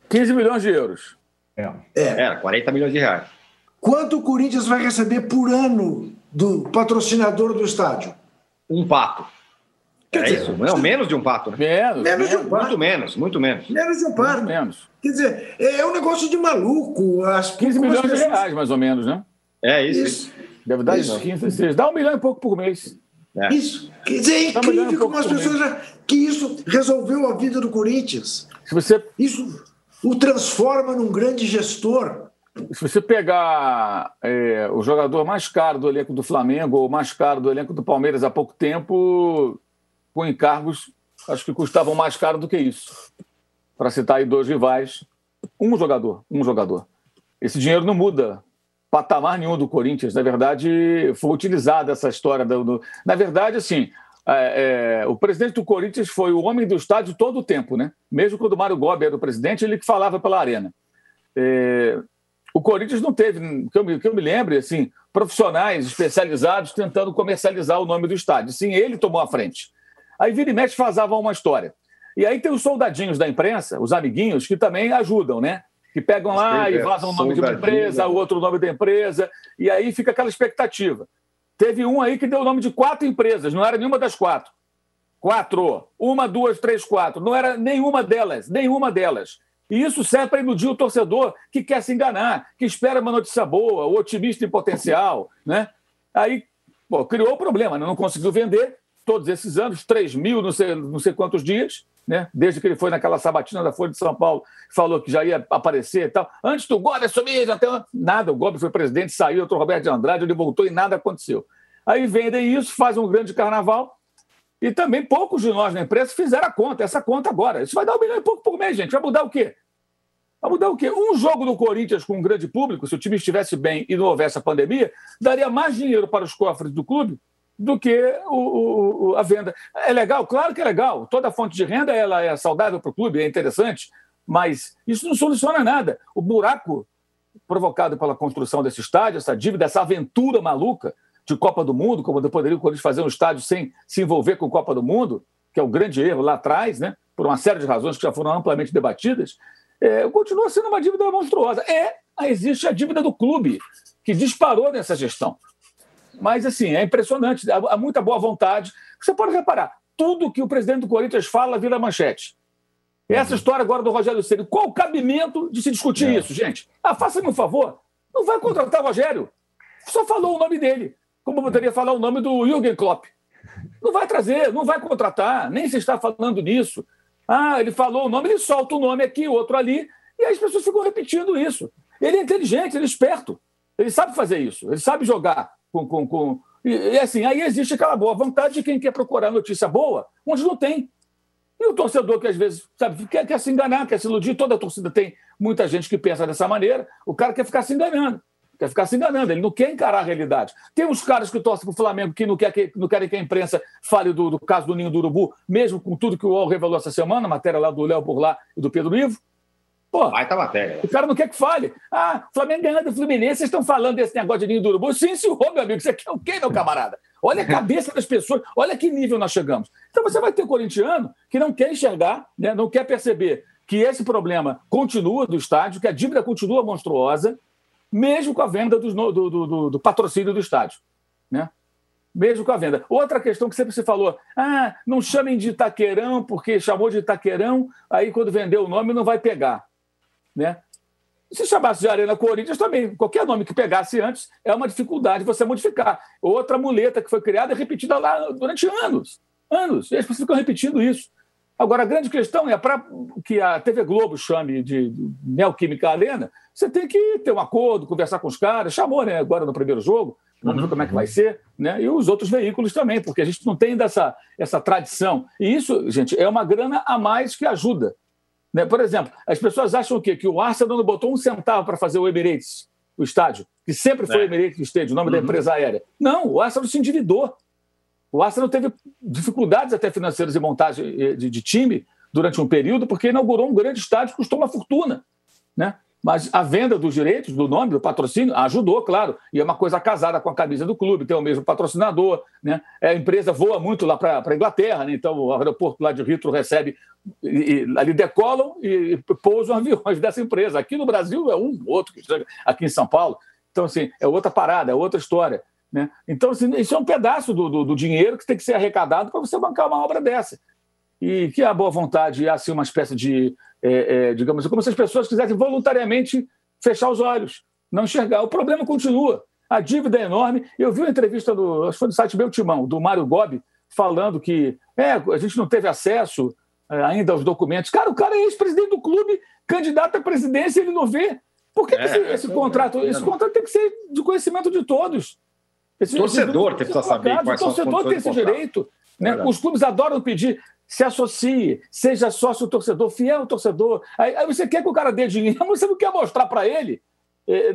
15 milhões de euros. É. é. Era 40 milhões de reais. Quanto o Corinthians vai receber por ano do patrocinador do estádio? Um pato. Quer é dizer, isso? Não, menos de um pato, né? Menos. Menos de um pato. Muito menos, muito menos. Menos de um pato. Muito menos. Quer dizer, é um negócio de maluco. As, 15 milhões pessoas... de reais, mais ou menos, né? É isso. isso. Deve dar isso. 15, 16. Dá um milhão e pouco por mês. É. Isso. Quer dizer, é incrível como as pessoas já... que isso resolveu a vida do Corinthians. Se você... Isso o transforma num grande gestor. Se você pegar é, o jogador mais caro do elenco do Flamengo ou mais caro do elenco do Palmeiras há pouco tempo, com encargos, acho que custavam mais caro do que isso. Para citar aí dois rivais, um jogador, um jogador. Esse dinheiro não muda patamar nenhum do Corinthians. Na verdade, foi utilizada essa história. Do, do... Na verdade, assim, é, é, o presidente do Corinthians foi o homem do estádio todo o tempo, né? Mesmo quando o Mário Gobi era o presidente, ele que falava pela arena. É, o Corinthians não teve, que eu, me, que eu me lembre, assim, profissionais especializados tentando comercializar o nome do estádio. Sim, ele tomou a frente. Aí vira e mexe vazava uma história. E aí tem os soldadinhos da imprensa, os amiguinhos, que também ajudam, né? Que pegam lá e vazam o nome de uma empresa, o outro nome da empresa, e aí fica aquela expectativa. Teve um aí que deu o nome de quatro empresas, não era nenhuma das quatro. Quatro. Uma, duas, três, quatro. Não era nenhuma delas, nenhuma delas. E isso serve para iludir o torcedor que quer se enganar, que espera uma notícia boa, o otimista em potencial. Né? Aí pô, criou o problema, né? não conseguiu vender todos esses anos, 3 mil, não sei, não sei quantos dias, né? desde que ele foi naquela sabatina da Folha de São Paulo, falou que já ia aparecer e tal. Antes do Gobi assumir, tem nada. O Gobi foi presidente, saiu, outro Roberto de Andrade, ele voltou e nada aconteceu. Aí vendem isso, faz um grande carnaval. E também poucos de nós na imprensa fizeram a conta, essa conta agora. Isso vai dar um milhão e pouco por mês, gente. Vai mudar o quê? Vai mudar o quê? Um jogo do Corinthians com um grande público, se o time estivesse bem e não houvesse a pandemia, daria mais dinheiro para os cofres do clube do que o, o, a venda. É legal? Claro que é legal. Toda fonte de renda ela é saudável para o clube, é interessante, mas isso não soluciona nada. O buraco provocado pela construção desse estádio, essa dívida, essa aventura maluca de Copa do Mundo, como poderia o Corinthians fazer um estádio sem se envolver com Copa do Mundo, que é o grande erro lá atrás, né? por uma série de razões que já foram amplamente debatidas, é, continua sendo uma dívida monstruosa. É, existe a dívida do clube, que disparou nessa gestão. Mas, assim, é impressionante, há muita boa vontade. Você pode reparar, tudo que o presidente do Corinthians fala vira manchete. Essa uhum. história agora do Rogério Ceni, qual o cabimento de se discutir é. isso, gente? Ah, faça-me um favor, não vai contratar o Rogério. Só falou o nome dele, como poderia falar o nome do Jürgen Klopp. Não vai trazer, não vai contratar, nem se está falando nisso. Ah, ele falou o nome, ele solta o nome aqui, outro ali, e as pessoas ficam repetindo isso. Ele é inteligente, ele é esperto, ele sabe fazer isso, ele sabe jogar com. com, com... E, e, assim, aí existe aquela boa vontade de quem quer procurar notícia boa, onde não tem. E o torcedor que às vezes sabe, quer, quer se enganar, quer se iludir, toda a torcida tem muita gente que pensa dessa maneira, o cara quer ficar se enganando. Quer ficar se enganando, ele não quer encarar a realidade. Tem uns caras que torcem para o Flamengo que não, quer que não querem que a imprensa fale do, do, caso do Ninho do Urubu, mesmo com tudo que o UOL revelou essa semana, matéria lá do Léo Burlá e do Pedro Ivo. Pô, Vai tá matéria. O cara não quer que fale. Ah, Flamengo ganhando do Fluminense, vocês estão falando desse negócio de ninho do urubu. Sim, senhor, meu amigo, você quer o quê, meu camarada? Olha a cabeça das pessoas, olha que nível nós chegamos. Então você vai ter corintiano que não quer enxergar, né, não quer perceber que esse problema continua do estádio, que a dívida continua monstruosa, mesmo com a venda do, do, do, do patrocínio do estádio. Né? mesmo com a venda. Outra questão que sempre se falou: ah, não chamem de Itaquerão, porque chamou de Itaquerão, aí quando vender o nome não vai pegar. Né? Se chamasse de Arena Corinthians também, qualquer nome que pegasse antes é uma dificuldade você modificar. Outra muleta que foi criada e repetida lá durante anos. Anos. E as pessoas ficam repetindo isso. Agora, a grande questão é para que a TV Globo chame de Neoquímica Arena, você tem que ter um acordo, conversar com os caras. Chamou né, agora no primeiro jogo, vamos ver como é que vai ser. Né? E os outros veículos também, porque a gente não tem dessa, essa tradição. E isso, gente, é uma grana a mais que ajuda. Né? Por exemplo, as pessoas acham o quê? Que o Arsenal não botou um centavo para fazer o Emirates, o estádio, que sempre foi é. Emirates Stadium, o nome uhum. da empresa aérea. Não, o Arsenal se endividou. O Arsenal teve dificuldades até financeiras em montagem de, de time durante um período, porque inaugurou um grande estádio que custou uma fortuna. Né? Mas a venda dos direitos, do nome, do patrocínio, ajudou, claro. E é uma coisa casada com a camisa do clube, tem o mesmo patrocinador. Né? A empresa voa muito lá para a Inglaterra, né? então o aeroporto lá de Heathrow recebe, e, e, ali decolam e, e pousam aviões dessa empresa. Aqui no Brasil é um outro que chega aqui em São Paulo. Então, assim, é outra parada, é outra história. Né? Então, assim, isso é um pedaço do, do, do dinheiro que tem que ser arrecadado para você bancar uma obra dessa. E que a boa vontade é assim, uma espécie de é, é, digamos, como se as pessoas quisessem voluntariamente fechar os olhos, não enxergar. O problema continua. A dívida é enorme. Eu vi uma entrevista do, acho que foi do site Meu Timão, do Mário Gobi, falando que é, a gente não teve acesso é, ainda aos documentos. Cara, o cara é ex-presidente do clube, candidato à presidência, ele não vê. Por que, que esse, é, esse contrato? Esse contrato tem que ser de conhecimento de todos. Esse, torcedor tem que saber quais O torcedor tem esse direito. Né? Os clubes adoram pedir se associe, seja sócio torcedor, fiel torcedor. Aí, aí, você quer que o cara dê dinheiro, mas você não quer mostrar para ele. É,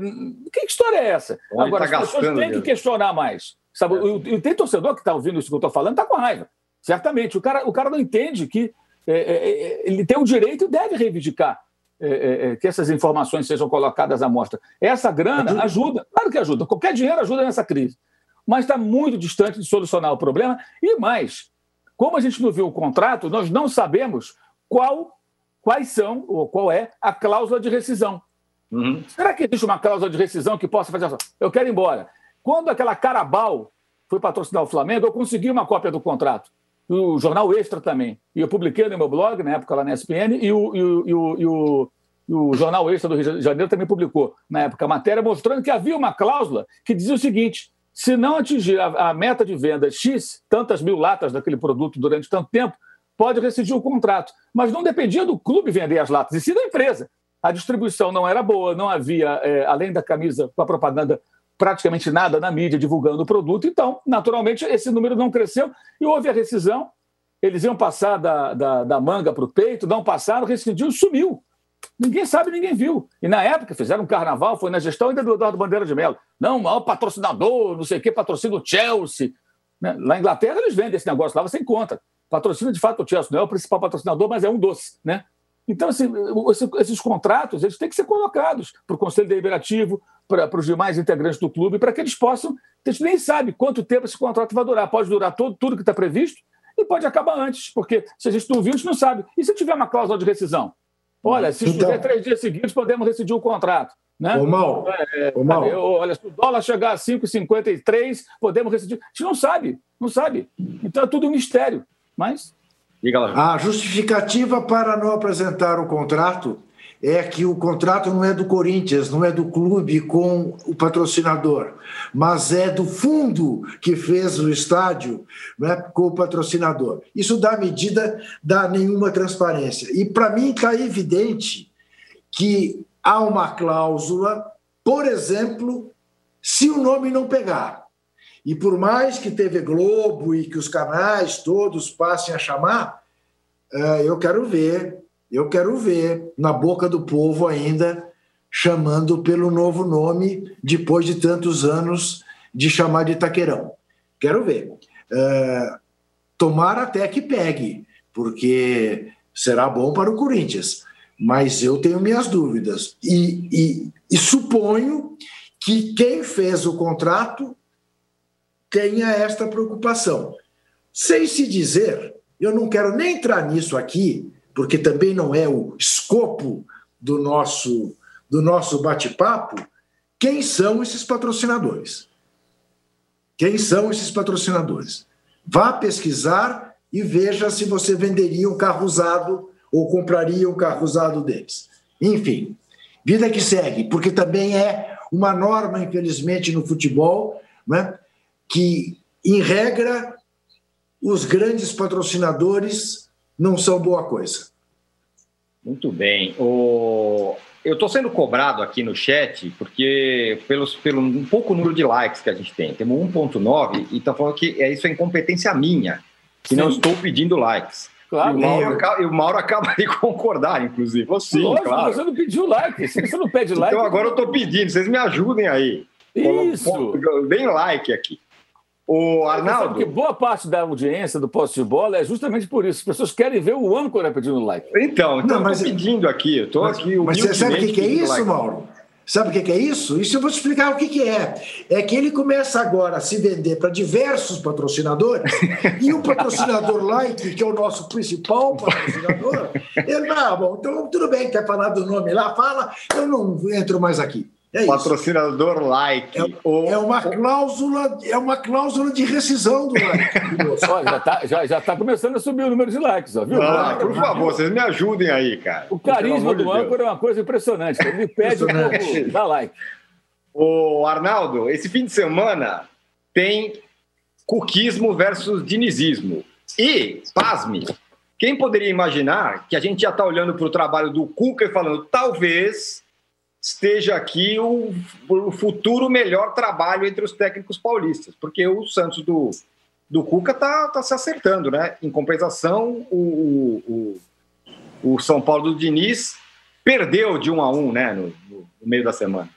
que história é essa? Onde Agora, tá as pessoas têm que questionar mais. Sabe? É. E, tem torcedor que está ouvindo isso que eu estou falando, está com raiva. Certamente. O cara, o cara não entende que é, é, é ele tem o direito e deve reivindicar é, que essas informações sejam colocadas à mostra. Essa grana ajuda. ajuda, claro que ajuda. Qualquer dinheiro ajuda nessa crise. Mas está muito distante de solucionar o problema. E mais, como a gente não viu o contrato, nós não sabemos qual, quais são ou qual é a cláusula de rescisão. Uhum. Será que existe uma cláusula de rescisão que possa fazer assim? Eu quero ir embora. Quando aquela Carabal foi patrocinar o Flamengo, eu consegui uma cópia do contrato. o Jornal Extra também. E eu publiquei no meu blog, na época lá na ESPN, e o, e o, e o, e o, e o Jornal Extra do Rio de Janeiro também publicou, na época, a matéria mostrando que havia uma cláusula que dizia o seguinte: se não atingir a, a meta de venda X, tantas mil latas daquele produto durante tanto tempo, pode rescindir o contrato. Mas não dependia do clube vender as latas, e sim da empresa. A distribuição não era boa, não havia, é, além da camisa com a propaganda, praticamente nada na mídia divulgando o produto. Então, naturalmente, esse número não cresceu e houve a rescisão. Eles iam passar da, da, da manga para o peito, não passaram, rescindiu e sumiu. Ninguém sabe, ninguém viu. E na época fizeram um carnaval, foi na gestão ainda do Eduardo Bandeira de Mello. Não, maior patrocinador, não sei o quê, patrocina o Chelsea. Né? Lá na Inglaterra eles vendem esse negócio lá, você encontra. Patrocina de fato o Chelsea, não é o principal patrocinador, mas é um doce. Né? Então, assim, esses contratos eles têm que ser colocados para o Conselho Deliberativo, para, para os demais integrantes do clube, para que eles possam. A gente nem sabe quanto tempo esse contrato vai durar. Pode durar todo, tudo que está previsto e pode acabar antes, porque se a gente não viu, a gente não sabe. E se tiver uma cláusula de rescisão? Olha, se então, tiver três dias seguidos, podemos rescindir o contrato. Né? Ô, Mal, é, ô, Mal. olha, se o dólar chegar a 5,53, podemos rescindir. A gente não sabe, não sabe. Então é tudo um mistério. Mas Diga lá. A justificativa para não apresentar o contrato é que o contrato não é do Corinthians, não é do clube com o patrocinador, mas é do fundo que fez o estádio né, com o patrocinador. Isso dá medida, dá nenhuma transparência. E para mim está evidente que há uma cláusula, por exemplo, se o nome não pegar. E por mais que TV Globo e que os canais todos passem a chamar, é, eu quero ver, eu quero ver na boca do povo ainda chamando pelo novo nome depois de tantos anos de chamar de Taqueirão. Quero ver. É, tomara até que pegue, porque será bom para o Corinthians. Mas eu tenho minhas dúvidas. E, e, e suponho que quem fez o contrato tenha esta preocupação. Sem se dizer, eu não quero nem entrar nisso aqui, porque também não é o escopo do nosso, do nosso bate-papo, quem são esses patrocinadores? Quem são esses patrocinadores? Vá pesquisar e veja se você venderia um carro usado ou compraria um carro usado deles. Enfim, vida que segue, porque também é uma norma, infelizmente, no futebol, né? que, em regra, os grandes patrocinadores não são boa coisa. Muito bem. O... Eu estou sendo cobrado aqui no chat porque pelos, pelo um pouco número de likes que a gente tem. Temos 1.9 e está falando que é, isso é incompetência minha, que Sim. não estou pedindo likes. Claro, e o, Mauro acaba, e o Mauro acaba de concordar, inclusive. Sim, Lógico, claro. Você não pediu like, você não pede like. Então agora eu estou pedindo, vocês me ajudem aí. Isso. Bem like aqui. O Arnaldo. Porque boa parte da audiência do posto de bola é justamente por isso. As pessoas querem ver o âncora pedindo like. Então, então não, mas, eu pedindo aqui. Eu mas, aqui. Mas você sabe o que, que é isso, like. Mauro? Sabe o que, que é isso? Isso eu vou te explicar o que, que é. É que ele começa agora a se vender para diversos patrocinadores, e o patrocinador like, que é o nosso principal patrocinador, ele, ah, bom, então tudo bem, quer falar do nome lá, fala, eu não entro mais aqui. É Patrocinador like. É, ou, é, uma cláusula, é uma cláusula de rescisão do like. Olha, já está já, já tá começando a subir o número de likes, ó, viu? Ah, por favor, vocês me ajudem aí, cara. O carisma do âncora é uma coisa impressionante. Ele pede o dá like. O Arnaldo, esse fim de semana tem cuquismo versus dinizismo. E, pasme, quem poderia imaginar que a gente já está olhando para o trabalho do Cuca e falando, talvez esteja aqui o, o, futuro melhor trabalho entre os técnicos paulistas, porque o Santos do, do Cuca está tá se acertando, né? Em compensação, o, o, o, São Paulo do Diniz perdeu de um a um, né? No, no meio da semana.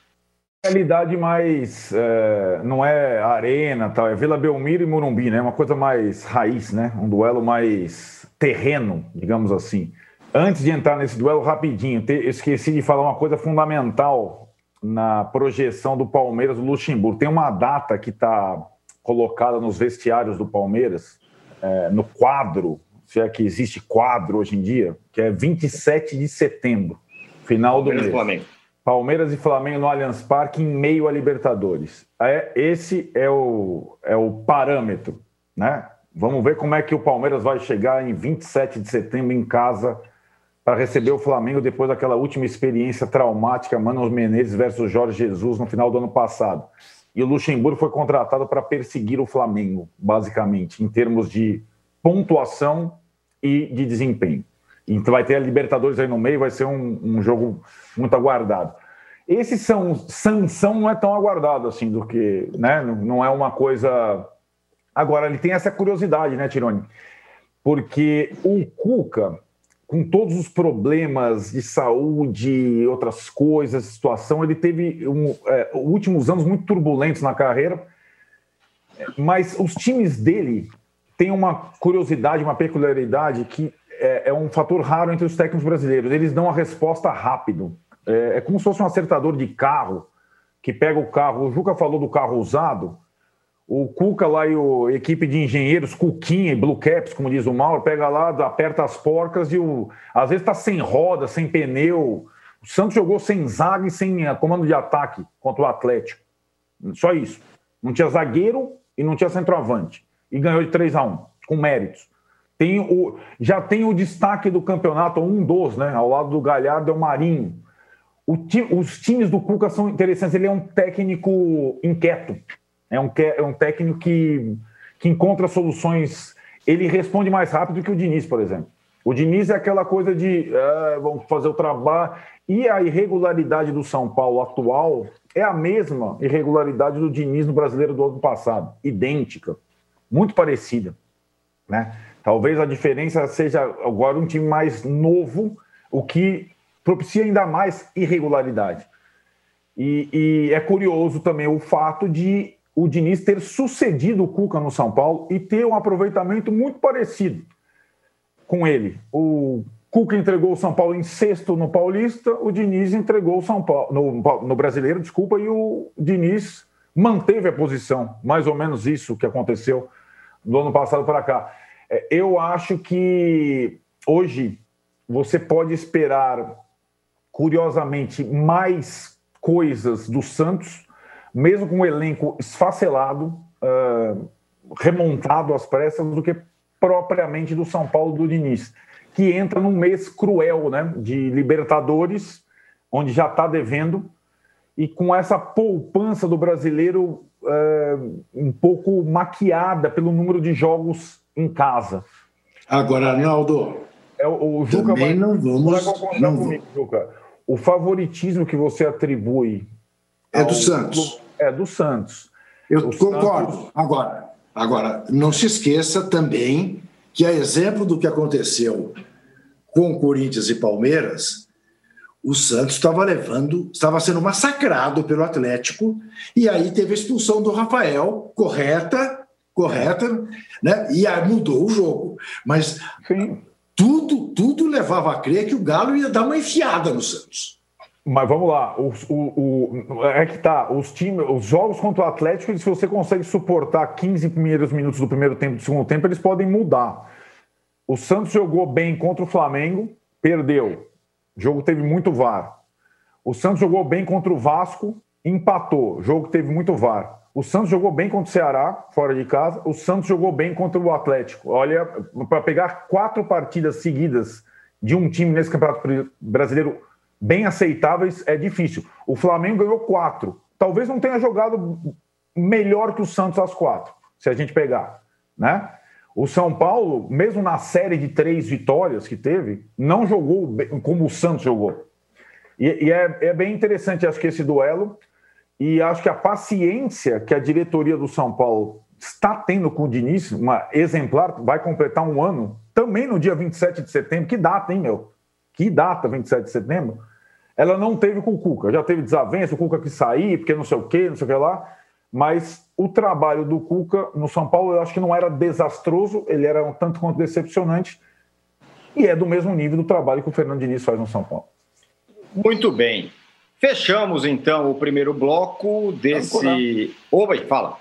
Realidade mais é, não é arena, tal, é Vila Belmiro e Morumbi, né? Uma coisa mais raiz, né? Um duelo mais terreno, digamos assim. Antes de entrar nesse duelo, rapidinho, esqueci de falar uma coisa fundamental na projeção do Palmeiras do Luxemburgo. Tem uma data que está colocada nos vestiários do Palmeiras, é, no quadro, se é que existe quadro hoje em dia, que é 27 de setembro, final do mês. Flamengo. Palmeiras e Flamengo no Allianz Parque em meio a Libertadores. É, esse é o, é o parâmetro, né? Vamos ver como é que o Palmeiras vai chegar em 27 de setembro em casa para receber o Flamengo depois daquela última experiência traumática, Manos Menezes versus Jorge Jesus no final do ano passado. E o Luxemburgo foi contratado para perseguir o Flamengo, basicamente, em termos de pontuação e de desempenho. Então vai ter a Libertadores aí no meio, vai ser um, um jogo muito aguardado. Esse são, Sansão não é tão aguardado assim do que, né? Não é uma coisa. Agora, ele tem essa curiosidade, né, Tironi? Porque o Cuca, com todos os problemas de saúde outras coisas, situação, ele teve um, é, últimos anos muito turbulentos na carreira, mas os times dele têm uma curiosidade, uma peculiaridade que é, é um fator raro entre os técnicos brasileiros. Eles dão a resposta rápido. É, é como se fosse um acertador de carro que pega o carro. O Juca falou do carro usado o Cuca lá e a equipe de engenheiros, Cuquinha e Blue Caps, como diz o Mauro, pega lá, aperta as porcas e o, às vezes está sem roda, sem pneu. O Santos jogou sem zaga e sem eh, comando de ataque contra o Atlético. Só isso. Não tinha zagueiro e não tinha centroavante. E ganhou de 3 a 1 com méritos. Tem o, já tem o destaque do campeonato, um dos, né? Ao lado do Galhardo é o Marinho. O, os times do Cuca são interessantes. Ele é um técnico inquieto é um, é um técnico que, que encontra soluções. Ele responde mais rápido que o Diniz, por exemplo. O Diniz é aquela coisa de ah, vamos fazer o trabalho. E a irregularidade do São Paulo atual é a mesma irregularidade do Diniz no brasileiro do ano passado, idêntica, muito parecida. Né? Talvez a diferença seja agora um time mais novo, o que propicia ainda mais irregularidade. E, e é curioso também o fato de o Diniz ter sucedido o Cuca no São Paulo e ter um aproveitamento muito parecido com ele. O Cuca entregou o São Paulo em sexto no Paulista, o Diniz entregou o São Paulo no, no Brasileiro, desculpa, e o Diniz manteve a posição, mais ou menos isso que aconteceu do ano passado para cá. É, eu acho que hoje você pode esperar, curiosamente, mais coisas do Santos mesmo com o elenco esfacelado, uh, remontado às pressas, do que propriamente do São Paulo do Diniz, que entra num mês cruel né, de Libertadores, onde já está devendo, e com essa poupança do brasileiro uh, um pouco maquiada pelo número de jogos em casa. Agora, Arnaldo, é, o, o Juca também vai, não vamos... Não comigo, Juca. O favoritismo que você atribui é do Santos. É do Santos. Eu o concordo. Santos... Agora, agora, não se esqueça também que, a exemplo do que aconteceu com Corinthians e Palmeiras, o Santos estava levando, estava sendo massacrado pelo Atlético, e aí teve a expulsão do Rafael, correta, correta, né? E aí mudou o jogo. Mas Sim. tudo, tudo levava a crer que o Galo ia dar uma enfiada no Santos. Mas vamos lá, o, o, é que tá, os, time, os jogos contra o Atlético, se você consegue suportar 15 primeiros minutos do primeiro tempo do segundo tempo, eles podem mudar. O Santos jogou bem contra o Flamengo, perdeu. O jogo teve muito VAR. O Santos jogou bem contra o Vasco, empatou. O jogo teve muito VAR. O Santos jogou bem contra o Ceará, fora de casa. O Santos jogou bem contra o Atlético. Olha, para pegar quatro partidas seguidas de um time nesse Campeonato Brasileiro bem aceitáveis é difícil. O Flamengo ganhou quatro. Talvez não tenha jogado melhor que o Santos às quatro, se a gente pegar, né? O São Paulo, mesmo na série de três vitórias que teve, não jogou como o Santos jogou. E, e é, é, bem interessante, acho que esse duelo, e acho que a paciência que a diretoria do São Paulo está tendo com o Diniz, uma exemplar, vai completar um ano, também no dia 27 de setembro. Que data, hein, meu? Que data, 27 de setembro? Ela não teve com o Cuca. Já teve desavença, o Cuca que sair, porque não sei o quê, não sei o que lá. Mas o trabalho do Cuca no São Paulo eu acho que não era desastroso, ele era um tanto quanto decepcionante. E é do mesmo nível do trabalho que o Fernando Diniz faz no São Paulo. Muito bem. Fechamos então o primeiro bloco desse. Oi, fala.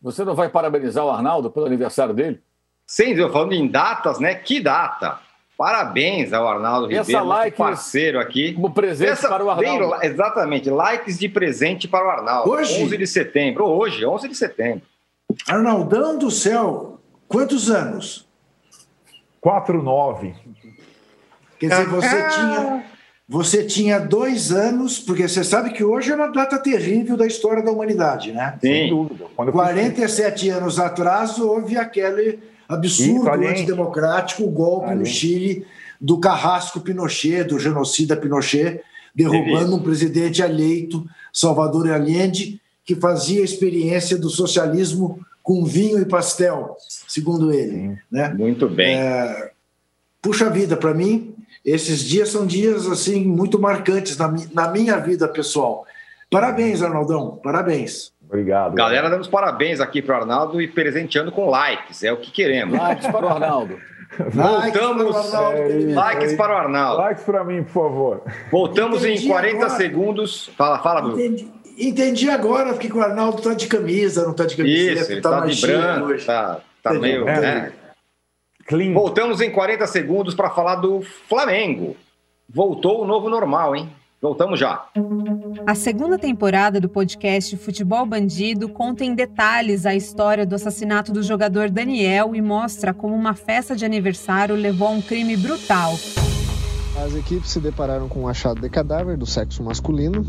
Você não vai parabenizar o Arnaldo pelo aniversário dele? Sim, eu falando em datas, né? Que data? Parabéns ao Arnaldo Ribeiro, like parceiro aqui. Como presente Essa, para o Arnaldo. Bem, exatamente, likes de presente para o Arnaldo. Hoje? 11 de setembro, hoje, 11 de setembro. Arnaldão do céu, Quantos anos? 4-9. Quer dizer, você tinha, você tinha dois anos, porque você sabe que hoje é uma data terrível da história da humanidade, né? Sim. dúvida. Quando eu 47 anos atrás houve aquele absurdo antidemocrático, o golpe no Italiente. Chile do carrasco Pinochet, do genocida Pinochet, derrubando um presidente eleito, Salvador Allende, que fazia experiência do socialismo com vinho e pastel, segundo ele. Né? Muito bem. Puxa vida, para mim, esses dias são dias assim muito marcantes na, na minha vida pessoal. Parabéns, Arnaldão, parabéns. Obrigado. Galera, dando os parabéns aqui para o Arnaldo e presenteando com likes. É o que queremos. Likes para o Arnaldo. Voltamos. Likes para o Arnaldo, É. Likes para o Arnaldo. Likes para mim, por favor. Voltamos Entendi em 40 agora. segundos. Fala, fala, Bruno. Entendi, entendi agora porque o Arnaldo tá de camisa, não tá de camiseta, Isso, ele tá, tá mais de branco, hoje. tá, tá Entendi. meio. É. né? Clean. Voltamos em 40 segundos para falar do Flamengo. Voltou o novo normal, hein? Voltamos já. A segunda temporada do podcast Futebol Bandido conta em detalhes a história do assassinato do jogador Daniel e mostra como uma festa de aniversário levou a um crime brutal. As equipes se depararam com um achado de cadáver do sexo masculino.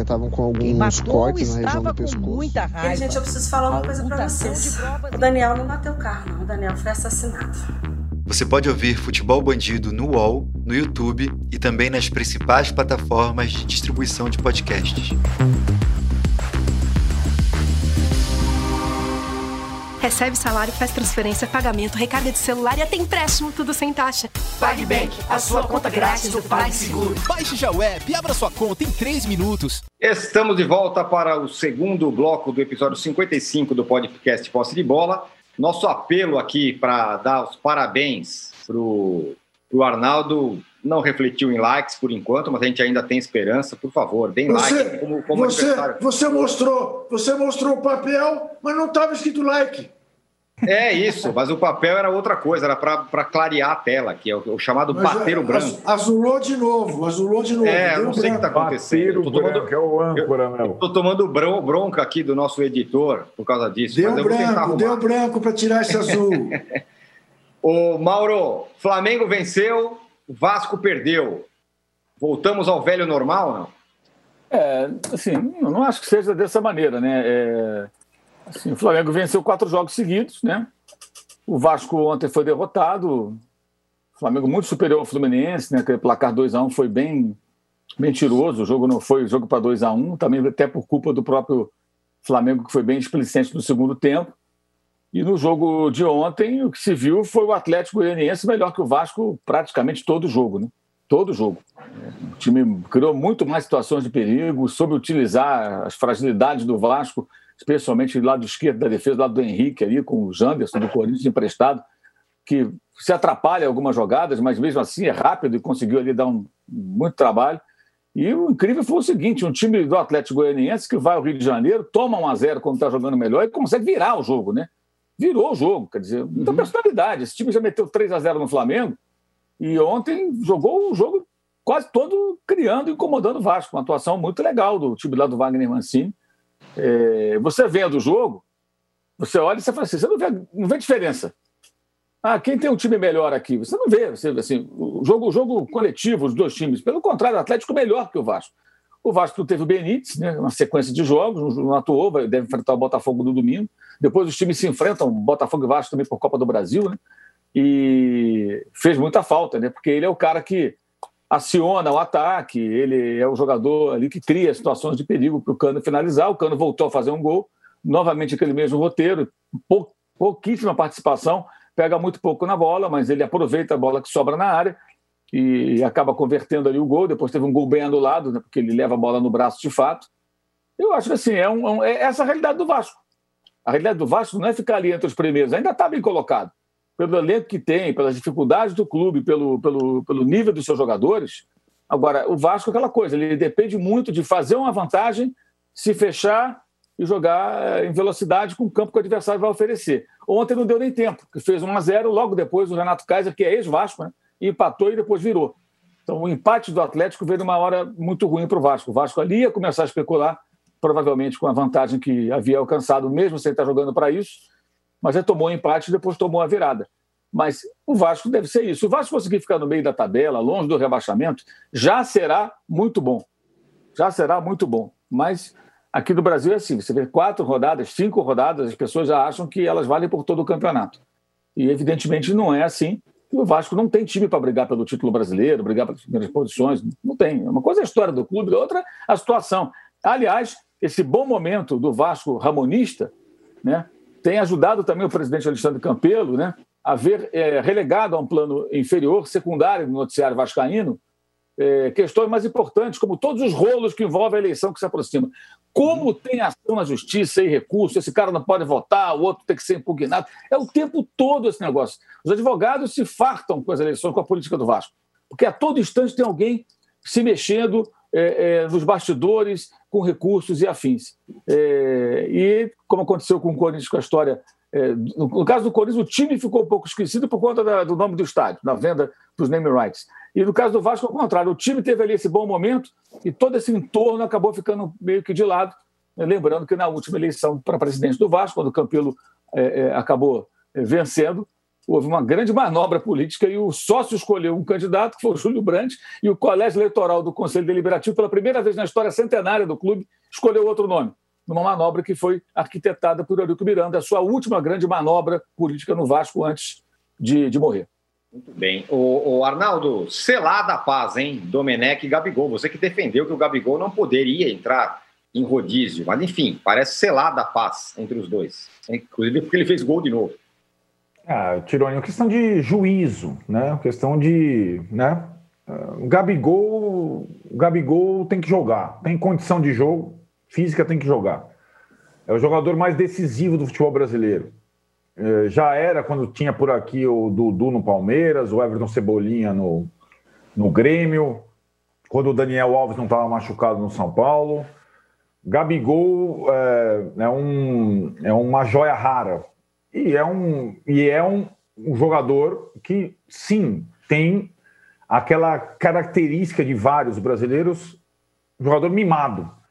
Estavam com Quem alguns matou cortes na região do com pescoço. muita raiva. gente, eu preciso falar uma coisa pra Ocultação vocês. O Daniel não bateu o carro, não. O Daniel foi assassinado. Você pode ouvir Futebol Bandido no UOL, no YouTube e também nas principais plataformas de distribuição de podcasts. Recebe salário, faz transferência, pagamento, recarga de celular e até empréstimo, tudo sem taxa. PagBank, a sua conta grátis do PagSeguro. Baixe já o app e abra sua conta em 3 minutos. Estamos de volta para o segundo bloco do episódio 55 do podcast Posse de Bola. Nosso apelo aqui para dar os parabéns para o Arnaldo não refletiu em likes por enquanto, mas a gente ainda tem esperança. Por favor, deem like Você, como, como você, você mostrou, você mostrou o papel, mas não estava escrito like. É isso, mas o papel era outra coisa, era para clarear a tela, que é o, o chamado Mas, bater o é, branco. az- Azulou de novo, azulou de novo. É, eu não sei o que está acontecendo. Bater Eu o tô tomando- branco, é o âncora, meu. Tô tomando bron- bronca aqui do nosso editor por causa disso. Deu branco, deu branco para tirar esse azul. Ô, Mauro, Flamengo venceu, Vasco perdeu. Voltamos ao velho normal, não? É, assim, eu não acho que seja dessa maneira, né? É, assim, o Flamengo venceu quatro jogos seguidos, né? O Vasco ontem foi derrotado. O Flamengo muito superior ao Fluminense, né? Aquele placar 2 a 1 foi bem mentiroso. O jogo não foi jogo para 2 a 1 também até por culpa do próprio Flamengo, que foi bem displicente no segundo tempo. E no jogo de ontem, o que se viu foi o Atlético Goianiense melhor que o Vasco praticamente todo jogo, né? Todo jogo. O time criou muito mais situações de perigo, soube utilizar as fragilidades do Vasco, especialmente do lado esquerdo da defesa, do lado do Henrique ali, com o Janderson do Corinthians emprestado, que se atrapalha em algumas jogadas, mas mesmo assim é rápido e conseguiu ali dar um, muito trabalho. E o incrível foi o seguinte: um time do Atlético Goianiense que vai ao Rio de Janeiro, toma 1 a 0 quando está jogando melhor e consegue virar o jogo, né? Virou o jogo, quer dizer, muita personalidade. Esse time já meteu 3 a 0 no Flamengo e ontem jogou o jogo quase todo criando e incomodando o Vasco. Uma atuação muito legal do time lá do Wagner Mancini. É, você vendo o jogo, você olha e você fala assim: você não vê, não vê diferença. Ah, quem tem um time melhor aqui? Você não vê. Você, assim, o, jogo, o jogo coletivo, os dois times. Pelo contrário, o Atlético melhor que o Vasco. O Vasco teve o Benítez, né, uma sequência de jogos, não atuou, deve enfrentar o Botafogo no domingo. Depois os times se enfrentam, Botafogo e Vasco também por Copa do Brasil, né? E fez muita falta, né? Porque ele é o cara que aciona o ataque, ele é o jogador ali que cria situações de perigo para o Cano finalizar. O Cano voltou a fazer um gol, novamente aquele mesmo roteiro, pou- pouquíssima participação, pega muito pouco na bola, mas ele aproveita a bola que sobra na área e acaba convertendo ali o gol. Depois teve um gol bem anulado, né, porque ele leva a bola no braço de fato. Eu acho que assim, é, um- é é essa a realidade do Vasco. A realidade do Vasco não é ficar ali entre os primeiros, ainda está bem colocado. Pelo elenco que tem, pelas dificuldades do clube, pelo, pelo, pelo nível dos seus jogadores. Agora, o Vasco é aquela coisa, ele depende muito de fazer uma vantagem, se fechar e jogar eh, em velocidade com o campo que o adversário vai oferecer. Ontem não deu nem tempo, que fez 1 a 0 logo depois o Renato Kaiser, que é ex-Vasco, né, empatou e depois virou. Então, o empate do Atlético veio numa hora muito ruim para o Vasco. O Vasco ali ia começar a especular, provavelmente com a vantagem que havia alcançado, mesmo sem estar jogando para isso. Mas aí tomou um empate e depois tomou a virada. Mas o Vasco deve ser isso. Se o Vasco conseguir ficar no meio da tabela, longe do rebaixamento, já será muito bom. Já será muito bom. Mas aqui no Brasil é assim: você vê quatro rodadas, cinco rodadas, as pessoas já acham que elas valem por todo o campeonato. E evidentemente não é assim. O Vasco não tem time para brigar pelo título brasileiro, brigar pelas primeiras posições. Não tem. Uma coisa é a história do clube, outra a situação. Aliás, esse bom momento do Vasco ramonista né, tem ajudado também o presidente Alexandre Campelo né, a ver é, relegado a um plano inferior, secundário no noticiário vascaíno, é, questões mais importantes, como todos os rolos que envolvem a eleição que se aproxima. Como tem ação na justiça e recurso, esse cara não pode votar, o outro tem que ser impugnado. É o tempo todo esse negócio. Os advogados se fartam com as eleições, com a política do Vasco, porque a todo instante tem alguém se mexendo é, é, nos bastidores com recursos e afins. É, e, como aconteceu com o Corinthians, com a história é, no, caso do Corinthians, o time ficou um pouco esquecido por conta da, do nome do estádio, da venda dos name rights. E no caso do Vasco, ao contrário, o time teve ali esse bom momento e todo esse entorno acabou ficando meio que de lado. Né? Lembrando que na última eleição para presidente do Vasco, quando o Campelo é, é, acabou é, vencendo, houve uma grande manobra política e o sócio escolheu um candidato, que foi o Júlio Brandt, e o colégio eleitoral do Conselho Deliberativo, pela primeira vez na história centenária do clube, escolheu outro nome numa manobra que foi arquitetada por Eurico Miranda, a sua última grande manobra política no Vasco antes de, de morrer. Muito bem. O, o Arnaldo, selada a paz, hein? Domenech e Gabigol. Você que defendeu que o Gabigol não poderia entrar em rodízio, mas enfim, parece selada a paz entre os dois. Inclusive porque ele fez gol de novo. Ah, Tironi, questão de juízo, né? Questão de. Né? O Gabigol, Gabigol tem que jogar, tem condição de jogo, física tem que jogar. É o jogador mais decisivo do futebol brasileiro. É, já era quando tinha por aqui o Dudu no Palmeiras, o Everton Cebolinha no, no Grêmio, quando o Daniel Alves não estava machucado no São Paulo. Gabigol é, é, um, é uma joia rara. E é um, e é um, um jogador que, sim, tem aquela característica de vários brasileiros, jogador mimado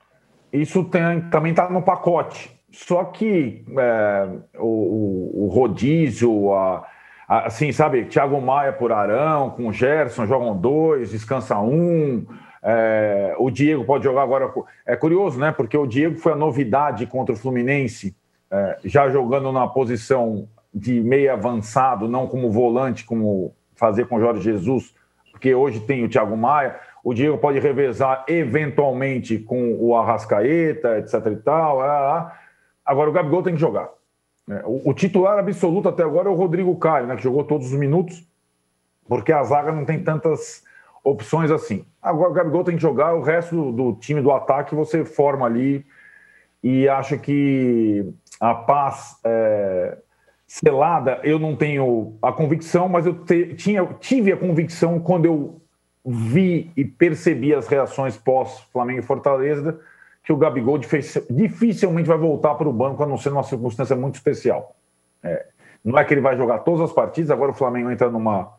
isso tem, também está no pacote. Só que é, o, o, rodízio, a, a, assim, sabe, Thiago Maia por Arão, com o Gerson, jogam dois, descansa um. É, o Diego pode jogar agora. É curioso, né? Porque o Diego foi a novidade contra o Fluminense, é, já jogando na posição de meio avançado, não como volante, como fazer com Jorge Jesus, porque hoje tem o Thiago Maia. O Diego pode revezar eventualmente com o Arrascaeta, etc e tal. É, é. Agora o Gabigol tem que jogar. É, o titular absoluto até agora é o Rodrigo Caio, né, que jogou todos os minutos, porque a zaga não tem tantas opções assim. Agora o Gabigol tem que jogar, o resto do, time do ataque você forma ali. E acho que a paz é, selada, eu não tenho a convicção, mas eu te, tinha, tive a convicção quando eu vi e percebi as reações pós-Flamengo e Fortaleza que o Gabigol dificilmente vai voltar para o banco, a não ser numa circunstância muito especial. É, não é que ele vai jogar todas as partidas, agora o Flamengo entra numa,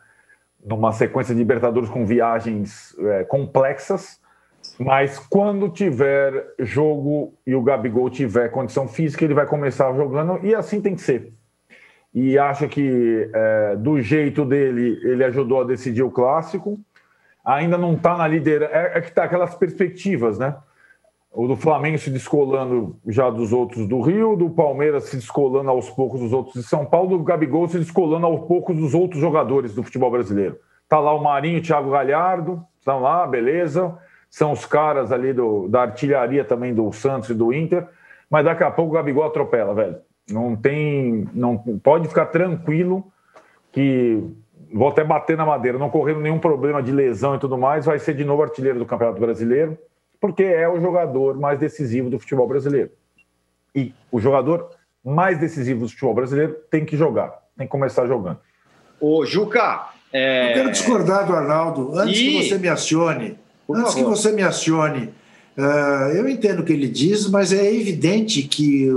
numa sequência de Libertadores com viagens é, complexas, mas quando tiver jogo e o Gabigol tiver condição física, ele vai começar jogando e assim tem que ser. E acho que é, do jeito dele, ele ajudou a decidir o clássico ainda não está na liderança. É, é, que está aquelas perspectivas, né? O do Flamengo se descolando já dos outros do Rio, do Palmeiras se descolando aos poucos dos outros de São Paulo, do Gabigol se descolando aos poucos dos outros jogadores do futebol brasileiro. Tá lá o Marinho, o Thiago Galhardo, estão lá, beleza. São os caras ali do, da artilharia também do Santos e do Inter, mas daqui a pouco o Gabigol atropela, velho. Não tem. Não, pode ficar tranquilo que vou até bater na madeira, não correndo nenhum problema de lesão e tudo mais, vai ser de novo artilheiro do Campeonato Brasileiro, porque é o jogador mais decisivo do futebol brasileiro. E o jogador mais decisivo do futebol brasileiro tem que jogar, tem que começar jogando. Ô, Juca. É... Eu quero discordar do Arnaldo. Antes e... que você me acione, Por antes favor. que você me acione, Uh, eu entendo o que ele diz, mas é evidente que,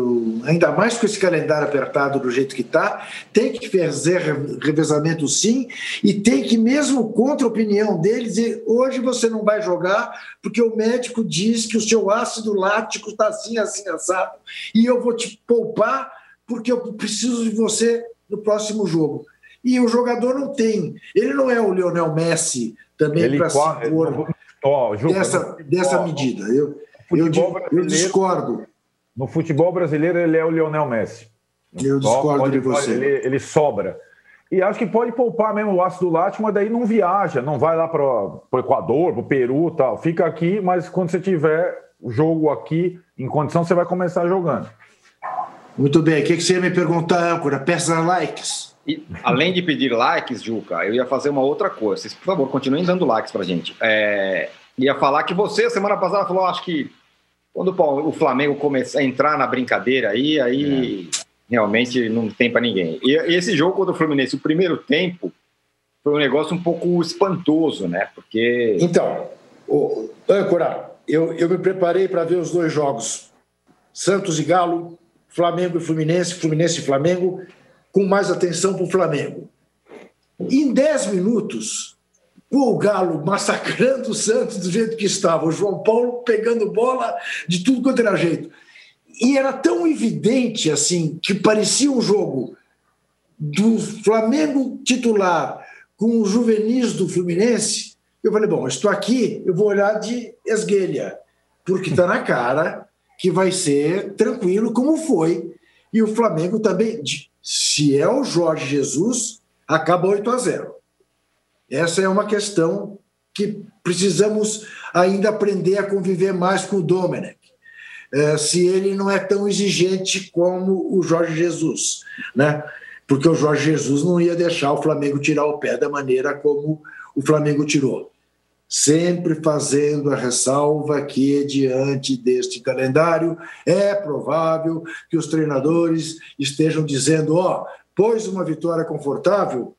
ainda mais com esse calendário apertado do jeito que está, tem que fazer revezamento sim, e tem que, mesmo contra a opinião dele, dizer: hoje você não vai jogar porque o médico diz que o seu ácido lático está assim, assim, assado, e eu vou te poupar porque eu preciso de você no próximo jogo. E o jogador não tem. Ele não é o Lionel Messi também para se pôr oh, dessa, dessa medida. Eu, eu, eu, discordo. No futebol brasileiro, ele é o Lionel Messi. Eu discordo pode, de você. Ele, ele, sobra. E acho que pode poupar mesmo o ácido lático, mas daí não viaja, não vai lá para o Equador, para o Peru tal. Fica aqui, mas quando você tiver jogo aqui em condição, você vai começar jogando. Muito bem. O que, você ia me perguntar, âncora? Peça likes. E, além de pedir likes, Juca, eu ia fazer uma outra coisa. Vocês, por favor, continuem dando likes pra gente. É, ia falar que você, semana passada, falou, acho que quando o Flamengo começar a entrar na brincadeira aí, aí é. realmente não tem para ninguém. E, esse jogo contra o Fluminense, o primeiro tempo, foi um negócio um pouco espantoso, né? Porque. Então, o, âncora, eu, eu me preparei para ver os dois jogos: Santos e Galo, Flamengo e Fluminense, Fluminense e Flamengo com mais atenção para o Flamengo. Em 10 minutos, o Galo massacrando o Santos do jeito que estava, o João Paulo pegando bola de tudo quanto era jeito. E era tão evidente assim que parecia um jogo do Flamengo titular com os juvenis do Fluminense. Eu falei, bom, estou aqui, eu vou olhar de esguelha, porque está na cara que vai ser tranquilo, como foi. E o Flamengo também, se é o Jorge Jesus, acaba 8 a 0. Essa é uma questão que precisamos ainda aprender a conviver mais com o Domenech. É, se ele não é tão exigente como o Jorge Jesus, né? Porque o Jorge Jesus não ia deixar o Flamengo tirar o pé da maneira como o Flamengo tirou. Sempre fazendo a ressalva que, diante deste calendário, é provável que os treinadores estejam dizendo: ó, oh, pois uma vitória confortável,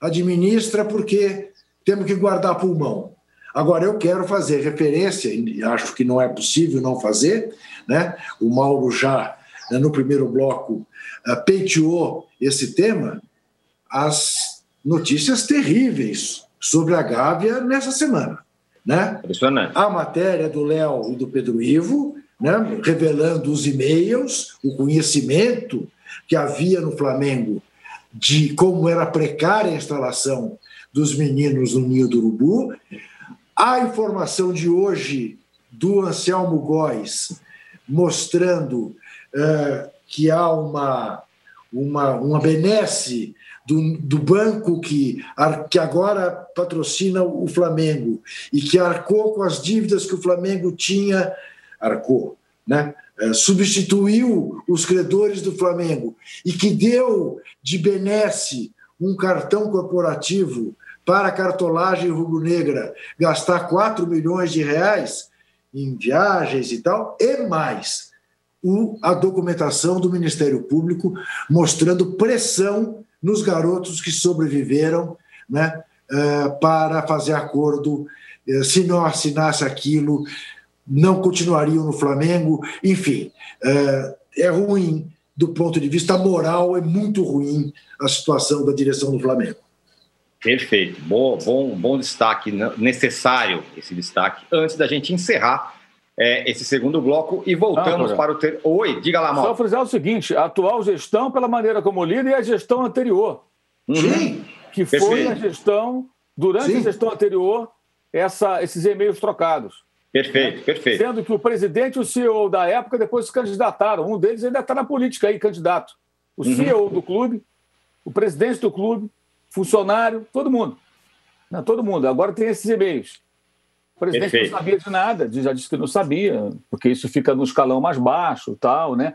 administra porque temos que guardar pulmão. Agora, eu quero fazer referência, e acho que não é possível não fazer, né? o Mauro já, né, no primeiro bloco, uh, peiteou esse tema, as notícias terríveis sobre a Gávea nessa semana. Né? A matéria do Léo e do Pedro Ivo, né, revelando os e-mails, o conhecimento que havia no Flamengo de como era precária a instalação dos meninos no Ninho do Urubu. A informação de hoje do Anselmo Góes mostrando uh, que há uma, uma, uma benesse do, do banco que, que agora patrocina o Flamengo e que arcou com as dívidas que o Flamengo tinha, arcou, né? É, substituiu os credores do Flamengo e que deu de benesse um cartão corporativo para a cartolagem rubro-negra gastar 4 milhões de reais em viagens e tal, e mais o, a documentação do Ministério Público mostrando pressão nos garotos que sobreviveram né, uh, para fazer acordo. Uh, se não assinasse aquilo, não continuariam no Flamengo. Enfim, uh, é ruim do ponto de vista moral, é muito ruim a situação da direção do Flamengo. Perfeito, bom, bom, bom destaque, necessário esse destaque. Antes da gente encerrar é, esse segundo bloco e voltamos para o. Ter... Oi, diga lá, Mauro. Só frisar o seguinte: a atual gestão, pela maneira como lida, e a gestão anterior. Uhum. Sim. Que foi Perfeito. a gestão, durante Sim. a gestão anterior, essa, esses e-mails trocados. Perfeito, perfeito. Sendo que o presidente e o CEO da época depois se candidataram. Um deles ainda está na política aí, candidato. O uhum. CEO do clube, o presidente do clube, funcionário, todo mundo. Não, todo mundo. Agora tem esses e-mails. O presidente Perfeito. não sabia de nada, já disse que não sabia, porque isso fica no escalão mais baixo tal, né?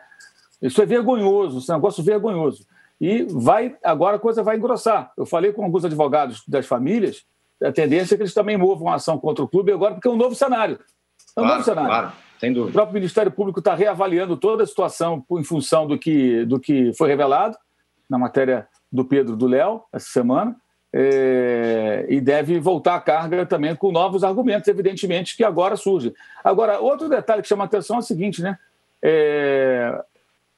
Isso é vergonhoso, esse negócio é vergonhoso. E vai agora a coisa vai engrossar. Eu falei com alguns advogados das famílias, a tendência é que eles também movam a ação contra o clube agora, porque é um novo cenário. É um claro, novo cenário. Claro, sem dúvida. O próprio Ministério Público está reavaliando toda a situação em função do que, do que foi revelado na matéria do Pedro do Léo essa semana é, e deve voltar à carga também com novos argumentos, evidentemente, que agora surgem. Agora, outro detalhe que chama a atenção é o seguinte, né? É,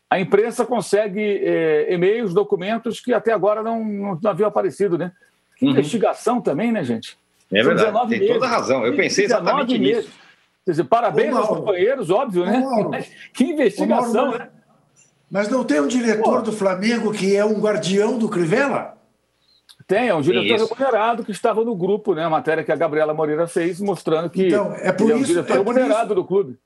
a imprensa consegue é, e-mails, documentos que até agora não, não, não haviam aparecido, né? Que uhum. investigação também, né, gente? É verdade, tem meses. toda a razão. Eu pensei exatamente nisso. Quer dizer, parabéns aos companheiros, óbvio, né? Mas que investigação, né? Mas não tem um diretor Pô. do Flamengo que é um guardião do Crivella? Tem, é um diretor isso. remunerado que estava no grupo, né? A matéria que a Gabriela Moreira fez, mostrando que então, é, por ele isso, é um diretor é remunerado isso, do clube.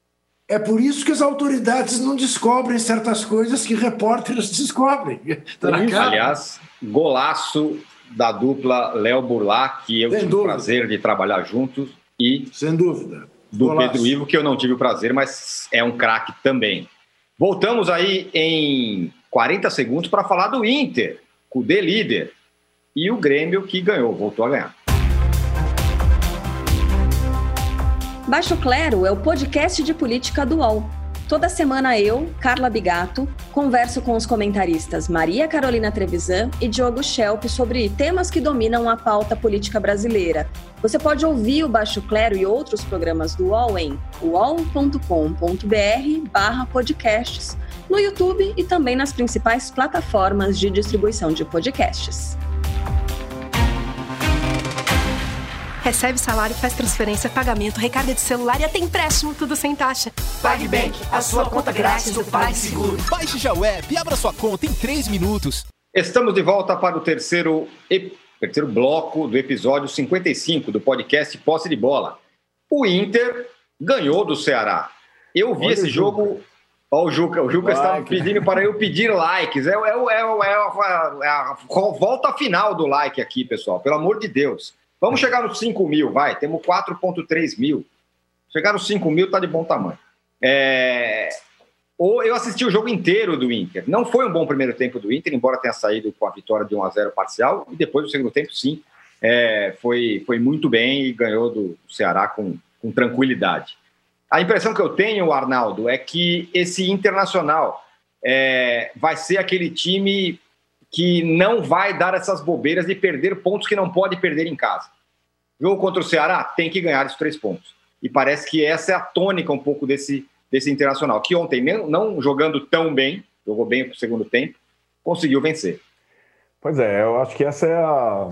É por isso que as autoridades não descobrem certas coisas que repórteres descobrem. Tá Aliás, golaço da dupla Léo Burlá, que eu Sem tive dúvida. o prazer de trabalhar juntos, e. Sem dúvida. Do golaço. Pedro Ivo, que eu não tive o prazer, mas é um craque também. Voltamos aí em 40 segundos para falar do Inter, o D líder e o Grêmio que ganhou, voltou a ganhar. Baixo Clero é o podcast de política do UOL. Toda semana eu, Carla Bigato, converso com os comentaristas Maria Carolina Trevisan e Diogo Schelp sobre temas que dominam a pauta política brasileira. Você pode ouvir o Baixo Clero e outros programas do UOL em uol.com.br podcasts, no YouTube e também nas principais plataformas de distribuição de podcasts. Recebe salário, faz transferência, pagamento, recarga de celular e até empréstimo, tudo sem taxa. PagBank, a sua conta grátis do PagSeguro. Baixe já o app e abra sua conta em 3 minutos. Estamos de volta para o terceiro, terceiro bloco do episódio 55 do podcast Posse de Bola. O Inter ganhou do Ceará. Eu vi Olha esse jogo Olha o Juca, o Juca estava pedindo para eu pedir likes. É, é, é, é, é a, é a volta final do like aqui, pessoal. Pelo amor de Deus. Vamos chegar nos 5 mil, vai. Temos 4,3 mil. Chegar nos 5 mil está de bom tamanho. É... Eu assisti o jogo inteiro do Inter. Não foi um bom primeiro tempo do Inter, embora tenha saído com a vitória de 1 a 0 parcial. E depois do segundo tempo, sim, é... foi, foi muito bem e ganhou do Ceará com, com tranquilidade. A impressão que eu tenho, Arnaldo, é que esse Internacional é... vai ser aquele time que não vai dar essas bobeiras de perder pontos que não pode perder em casa. Jogo contra o Ceará tem que ganhar esses três pontos. E parece que essa é a tônica um pouco desse, desse Internacional, que ontem, não jogando tão bem, jogou bem no segundo tempo, conseguiu vencer. Pois é, eu acho que essa é a,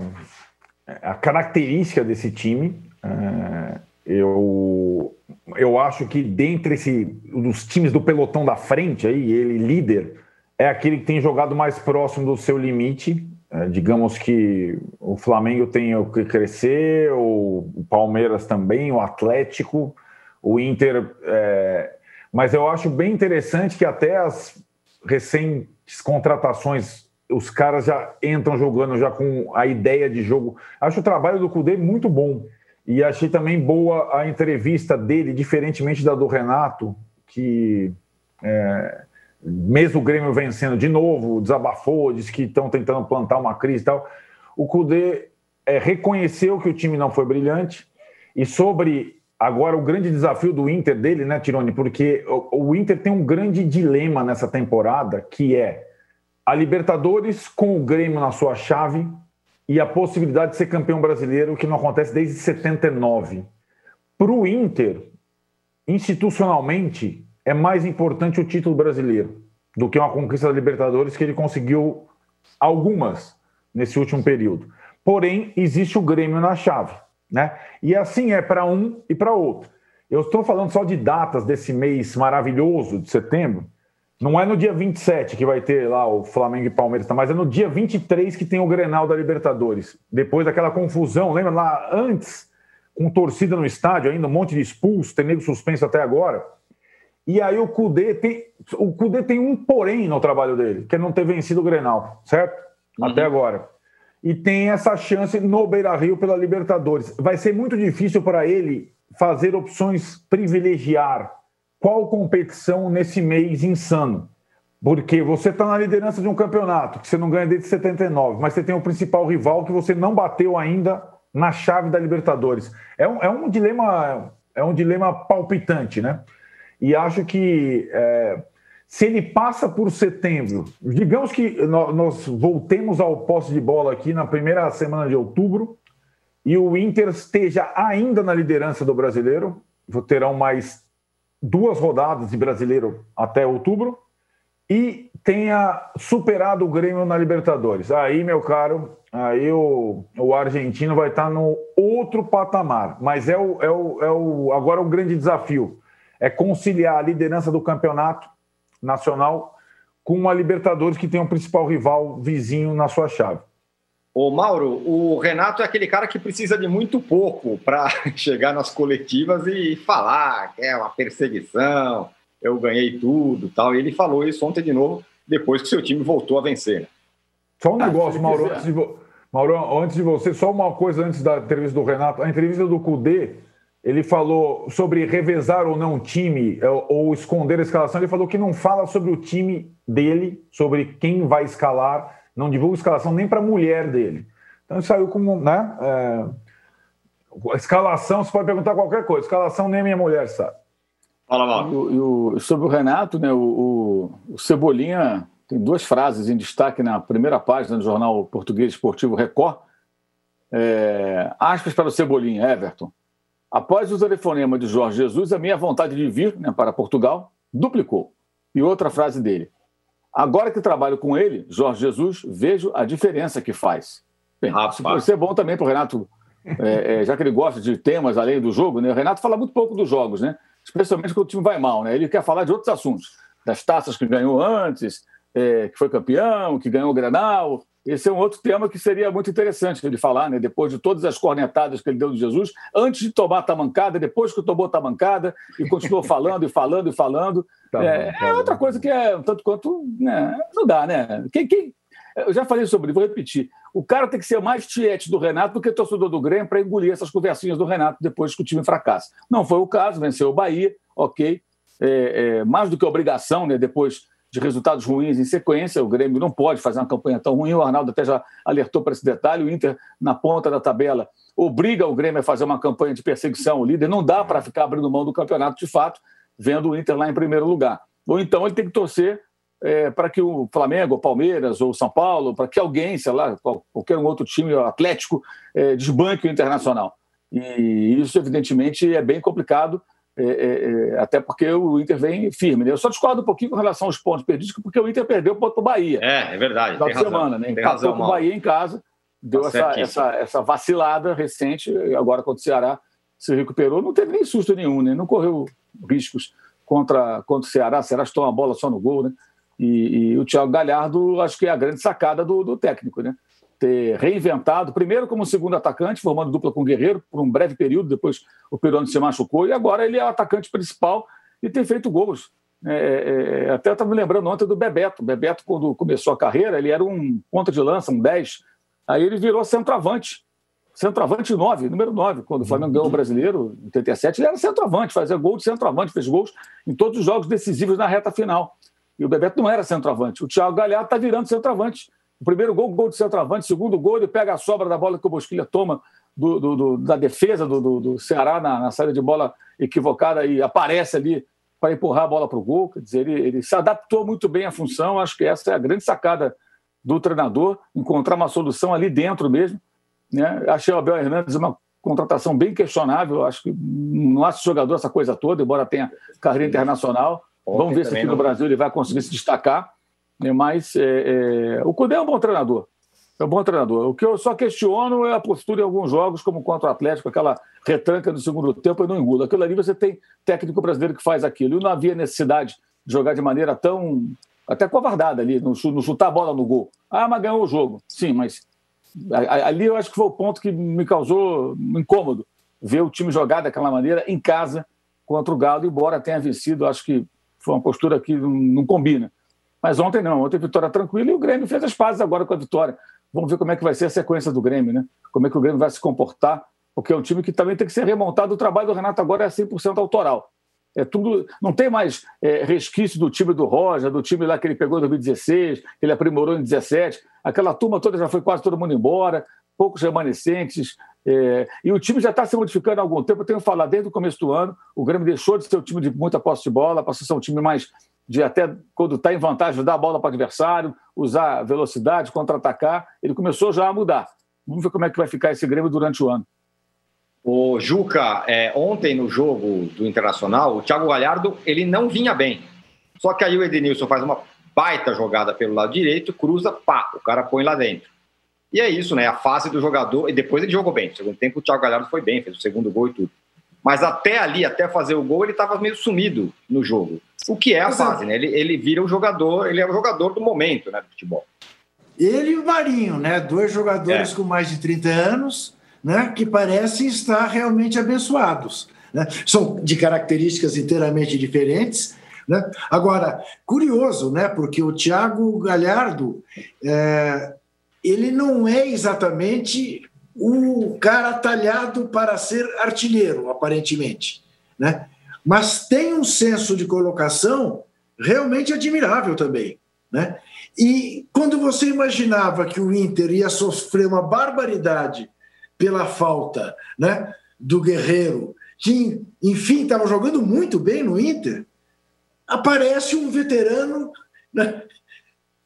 a característica desse time. É, eu, eu acho que dentre esse, dos times do pelotão da frente, aí, ele líder, é aquele que tem jogado mais próximo do seu limite. É, digamos que o Flamengo tem o que crescer, o Palmeiras também, o Atlético, o Inter. É... Mas eu acho bem interessante que até as recentes contratações, os caras já entram jogando já com a ideia de jogo. Acho o trabalho do Cudê muito bom. E achei também boa a entrevista dele, diferentemente da do Renato, que é, mesmo o Grêmio vencendo de novo, desabafou, disse que estão tentando plantar uma crise e tal. O Cudê é, reconheceu que o time não foi brilhante e sobre agora o grande desafio do Inter dele, né, Tirone? Porque o, o Inter tem um grande dilema nessa temporada que é a Libertadores com o Grêmio na sua chave e a possibilidade de ser campeão brasileiro, que não acontece desde 79. Para o Inter, institucionalmente, é mais importante o título brasileiro do que uma conquista da Libertadores que ele conseguiu algumas nesse último período. Porém, existe o Grêmio na chave, né? E assim é para um e para outro. Eu estou falando só de datas desse mês maravilhoso de setembro. Não é no dia 27 que vai ter lá o Flamengo e Palmeiras, tá? mas é no dia 23 que tem o Grenal da Libertadores. Depois daquela confusão, lembra lá antes, com torcida no estádio ainda, um monte de expulso, tem nego suspenso até agora. E aí o Cudê tem, o Cudê tem um porém no trabalho dele, que é não ter vencido o Grenal, certo? Uhum. Até agora. E tem essa chance no Beira-Rio pela Libertadores. Vai ser muito difícil para ele fazer opções privilegiar qual competição nesse mês insano. Porque você está na liderança de um campeonato que você não ganha desde 79, mas você tem o principal rival que você não bateu ainda na chave da Libertadores. É um, é um dilema é um dilema palpitante, né? E acho que é, se ele passa por setembro, digamos que nós voltemos ao posse de bola aqui na primeira semana de outubro e o Inter esteja ainda na liderança do brasileiro, terão mais duas rodadas de brasileiro até outubro e tenha superado o Grêmio na Libertadores. Aí, meu caro, aí o, o argentino vai estar no outro patamar. Mas é o, é o, é o agora o grande desafio é conciliar a liderança do campeonato nacional com uma Libertadores que tem um principal rival vizinho na sua chave. Ô Mauro, o Renato é aquele cara que precisa de muito pouco para chegar nas coletivas e falar que é uma perseguição, eu ganhei tudo tal. E ele falou isso ontem de novo, depois que seu time voltou a vencer. Né? Só um ah, negócio, Mauro, antes de, Mauro, antes de você, só uma coisa antes da entrevista do Renato. A entrevista do Cudê, ele falou sobre revezar ou não o time, é, ou esconder a escalação. Ele falou que não fala sobre o time dele, sobre quem vai escalar, não divulga escalação nem para a mulher dele. Então ele saiu como, né? É, escalação, você pode perguntar qualquer coisa. Escalação nem minha mulher sabe. Fala, Mauro. sobre o Renato, né? O, o, o Cebolinha tem duas frases em destaque na primeira página do jornal português esportivo Record. É, aspas para o Cebolinha, Everton. Após o telefonema de Jorge Jesus, a minha vontade de vir né, para Portugal duplicou. E outra frase dele. Agora que trabalho com ele, Jorge Jesus, vejo a diferença que faz. Bem, isso pode ser bom também para o Renato, é, é, já que ele gosta de temas além do jogo, né? O Renato fala muito pouco dos jogos, né? Especialmente quando o time vai mal, né? Ele quer falar de outros assuntos, das taças que ganhou antes, é, que foi campeão, que ganhou o Grenal. Esse é um outro tema que seria muito interessante ele falar, né? depois de todas as cornetadas que ele deu de Jesus, antes de tomar a tamancada, depois que tomou a tamancada, e continuou falando e falando e falando. Tá é, bom, tá é, outra bom. coisa que é um tanto quanto. Né? Não dá, né? Quem, quem, eu já falei sobre vou repetir. O cara tem que ser mais tiete do Renato do que torcedor do Grêmio para engolir essas conversinhas do Renato depois que o time fracassa. Não foi o caso, venceu o Bahia, ok. É, é, mais do que obrigação, né? Depois de resultados ruins em sequência. O Grêmio não pode fazer uma campanha tão ruim. O Arnaldo até já alertou para esse detalhe. O Inter, na ponta da tabela, obriga o Grêmio a fazer uma campanha de perseguição ao líder. Não dá para ficar abrindo mão do campeonato de fato, vendo o Inter lá em primeiro lugar. Ou então ele tem que torcer é, para que o Flamengo, o Palmeiras ou o São Paulo, para que alguém, sei lá, qualquer outro time atlético, é, desbanque o Internacional. E isso, evidentemente, é bem complicado é, é, é, até porque o Inter vem firme. Né? Eu só discordo um pouquinho com relação aos pontos perdidos, porque o Inter perdeu para o Bahia. É, é verdade. Na semana, né? Empatou com o Bahia em casa, deu tá essa, essa, essa, vacilada recente, agora contra o Ceará se recuperou, não teve nem susto nenhum, né? não correu riscos contra, contra o Ceará. O Ceará estou a bola só no gol, né? E, e, o Thiago Galhardo, acho que é a grande sacada do, do técnico, né? Ter reinventado, primeiro como segundo atacante, formando dupla com o Guerreiro por um breve período, depois o Peroni se machucou, e agora ele é o atacante principal e tem feito gols. É, é, é até estava me lembrando ontem do Bebeto. Bebeto, quando começou a carreira, ele era um ponta de lança, um 10. Aí ele virou centroavante. Centroavante 9, número 9. Quando o Flamengo ganhou o brasileiro, em 87, ele era centroavante, fazia gol de centroavante, fez gols em todos os jogos decisivos na reta final. E o Bebeto não era centroavante. O Thiago Galhardo está virando centroavante. O primeiro gol, gol de centroavante. O segundo gol, ele pega a sobra da bola que o Bosquilha toma do, do, do, da defesa do, Ceará na, na, saída de bola equivocada e aparece ali para empurrar a bola para o gol. Quer dizer, ele, ele se adaptou muito bem à função. Acho que essa é a grande sacada do treinador, encontrar uma solução ali dentro mesmo. Né? Achei o Abel Hernandes uma contratação bem questionável. Acho que não acho jogador essa coisa toda, embora tenha carreira internacional. Ontem Vamos ver se aqui no Brasil ele vai conseguir se destacar. Né? Mas é, é, o Cudê é um bom treinador. É um bom treinador. O que eu só questiono é a postura em alguns jogos, como contra o Atlético, aquela retranca no segundo tempo e não engula. Aquilo ali você tem técnico brasileiro que faz aquilo. E não havia necessidade de jogar de maneira tão. até covardada ali, no chutar a bola no gol. Ah, mas ganhou o jogo. Sim, mas ali eu acho que foi o ponto que me causou incômodo ver o time jogar daquela maneira em casa contra o Galo, embora tenha vencido, acho que foi uma postura que não, não combina. Mas ontem não, ontem vitória tranquila e o Grêmio fez as pazes agora com a vitória. Vamos ver como é que vai ser a sequência do Grêmio, né? Como é que o Grêmio vai se comportar, porque é um time que também tem que ser remontado. O trabalho do Renato agora é 100% autoral. É tudo, não tem mais é, resquício do time do Roger, do time lá que ele pegou em 2016, que ele aprimorou em 2017. Aquela turma toda já foi quase todo mundo embora, poucos remanescentes. É, e o time já está se modificando há algum tempo. Eu tenho falado desde o começo do ano, o Grêmio deixou de ser um time de muita posse de bola, passou a ser um time mais de até quando está em vantagem dar a bola para o adversário, usar velocidade, contra-atacar. Ele começou já a mudar. Vamos ver como é que vai ficar esse Grêmio durante o ano. O Juca, é, ontem no jogo do Internacional, o Thiago Galhardo ele não vinha bem. Só que aí o Edenilson faz uma baita jogada pelo lado direito, cruza, pá, o cara põe lá dentro. E é isso, né? A fase do jogador. E depois ele jogou bem. No segundo tempo, o Thiago Galhardo foi bem, fez o segundo gol e tudo. Mas até ali, até fazer o gol, ele estava meio sumido no jogo. O que é a Exato. fase, né? Ele, ele vira o jogador, ele é o jogador do momento, né, do futebol. Ele e o Marinho, né? Dois jogadores É. com mais de 30 anos, né? Que parecem estar realmente abençoados. Né? São de características inteiramente diferentes. Né? Agora, curioso, né? Porque o Thiago Galhardo, é, ele não é exatamente o cara talhado para ser artilheiro, aparentemente, né? Mas tem um senso de colocação realmente admirável também, né? E quando você imaginava que o Inter ia sofrer uma barbaridade pela falta né, do Guerreiro, que, enfim, estava jogando muito bem no Inter, aparece um veterano né,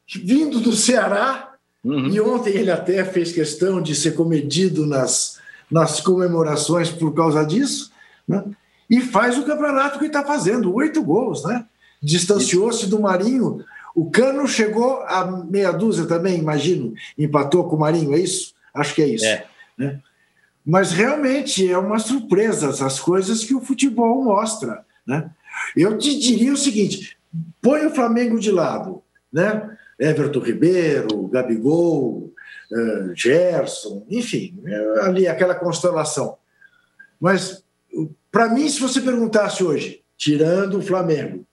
vindo do Ceará, e ontem ele até fez questão de ser comedido nas, nas comemorações por causa disso, né, e faz o campeonato que está fazendo, oito gols, né? Distanciou-se do Marinho o Cano chegou a meia dúzia também, imagino, empatou com o Marinho, é isso? Acho que é isso. É. Né? Mas realmente é uma surpresa as coisas que o futebol mostra. Né? Eu te diria o seguinte: põe o Flamengo de lado, né? Everton Ribeiro, Gabigol, eh, Gerson, enfim, eh, ali aquela constelação. Mas, para mim, se você perguntasse hoje, tirando o Flamengo,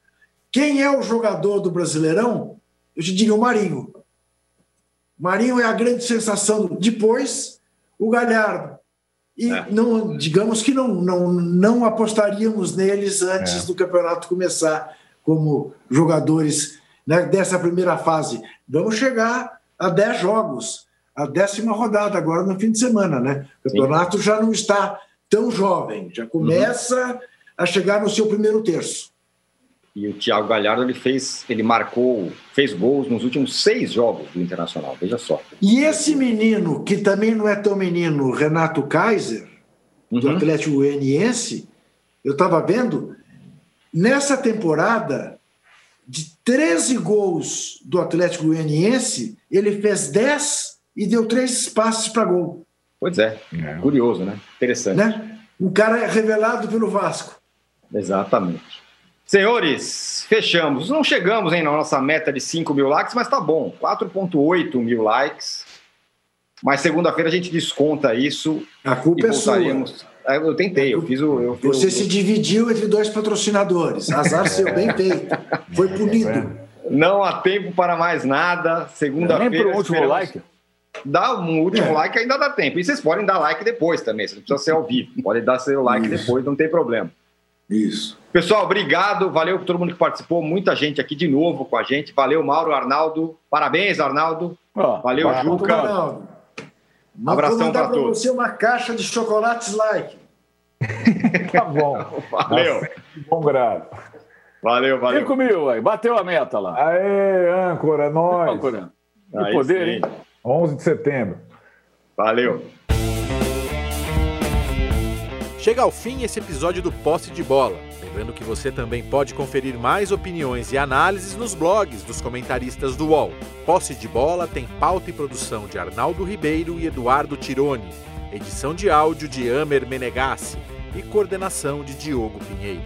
quem é o jogador do Brasileirão? Eu te diria o Marinho. Marinho é a grande sensação. Depois, o Galhardo. E não, digamos que não, não, não apostaríamos neles antes É. do campeonato começar como jogadores né, dessa primeira fase. Vamos chegar a 10 jogos, a décima rodada agora no fim de semana. Né? O campeonato já não está tão jovem, já começa a chegar no seu primeiro terço. E o Thiago Galhardo ele fez, ele marcou, fez gols nos últimos seis jogos do Internacional. Veja só. E esse menino, que também não é tão menino, Renato Kaiser, do Atlético Goianiense, eu estava vendo, nessa temporada, de 13 gols do Atlético Goianiense, ele fez 10 e deu três passes para gol. Pois é, curioso, né? Interessante. Né? Um cara revelado pelo Vasco. Exatamente. Senhores, fechamos. Não chegamos hein, na nossa meta de 5 mil likes, mas tá bom. 4,8 mil likes. Mas segunda-feira a gente desconta isso. A culpa e é sua. É, Eu tentei, eu fiz o. Eu fiz Você o- se dividiu entre dois patrocinadores. Azar seu, bem feito. Foi punido. Não há tempo para mais nada. Segunda-feira. Nem último esperamos- like? Dá um último É. like, ainda dá tempo. E vocês podem dar like depois também, você não precisa ser ao vivo. Pode dar seu like Isso. depois, não tem problema. Isso. Pessoal, obrigado. Valeu por todo mundo que participou. Muita gente aqui de novo com a gente. Valeu, Mauro, Arnaldo. Parabéns, Arnaldo. Valeu, vai, Juca. Arnaldo. Mas Abração vou mandar para todos. você uma caixa de chocolates like. Tá bom. Valeu. De bom grado. Valeu, valeu. 5 mil aí, bateu a meta lá. Aê, âncora, é nóis. Âncora. Que poder, sim. hein? 11 de setembro. Valeu. Chega ao fim esse episódio do Posse de Bola. Lembrando que você também pode conferir mais opiniões e análises nos blogs dos comentaristas do UOL. Posse de Bola tem pauta e produção de Arnaldo Ribeiro e Eduardo Tironi, edição de áudio de Amer Menegassi e coordenação de Diogo Pinheiro.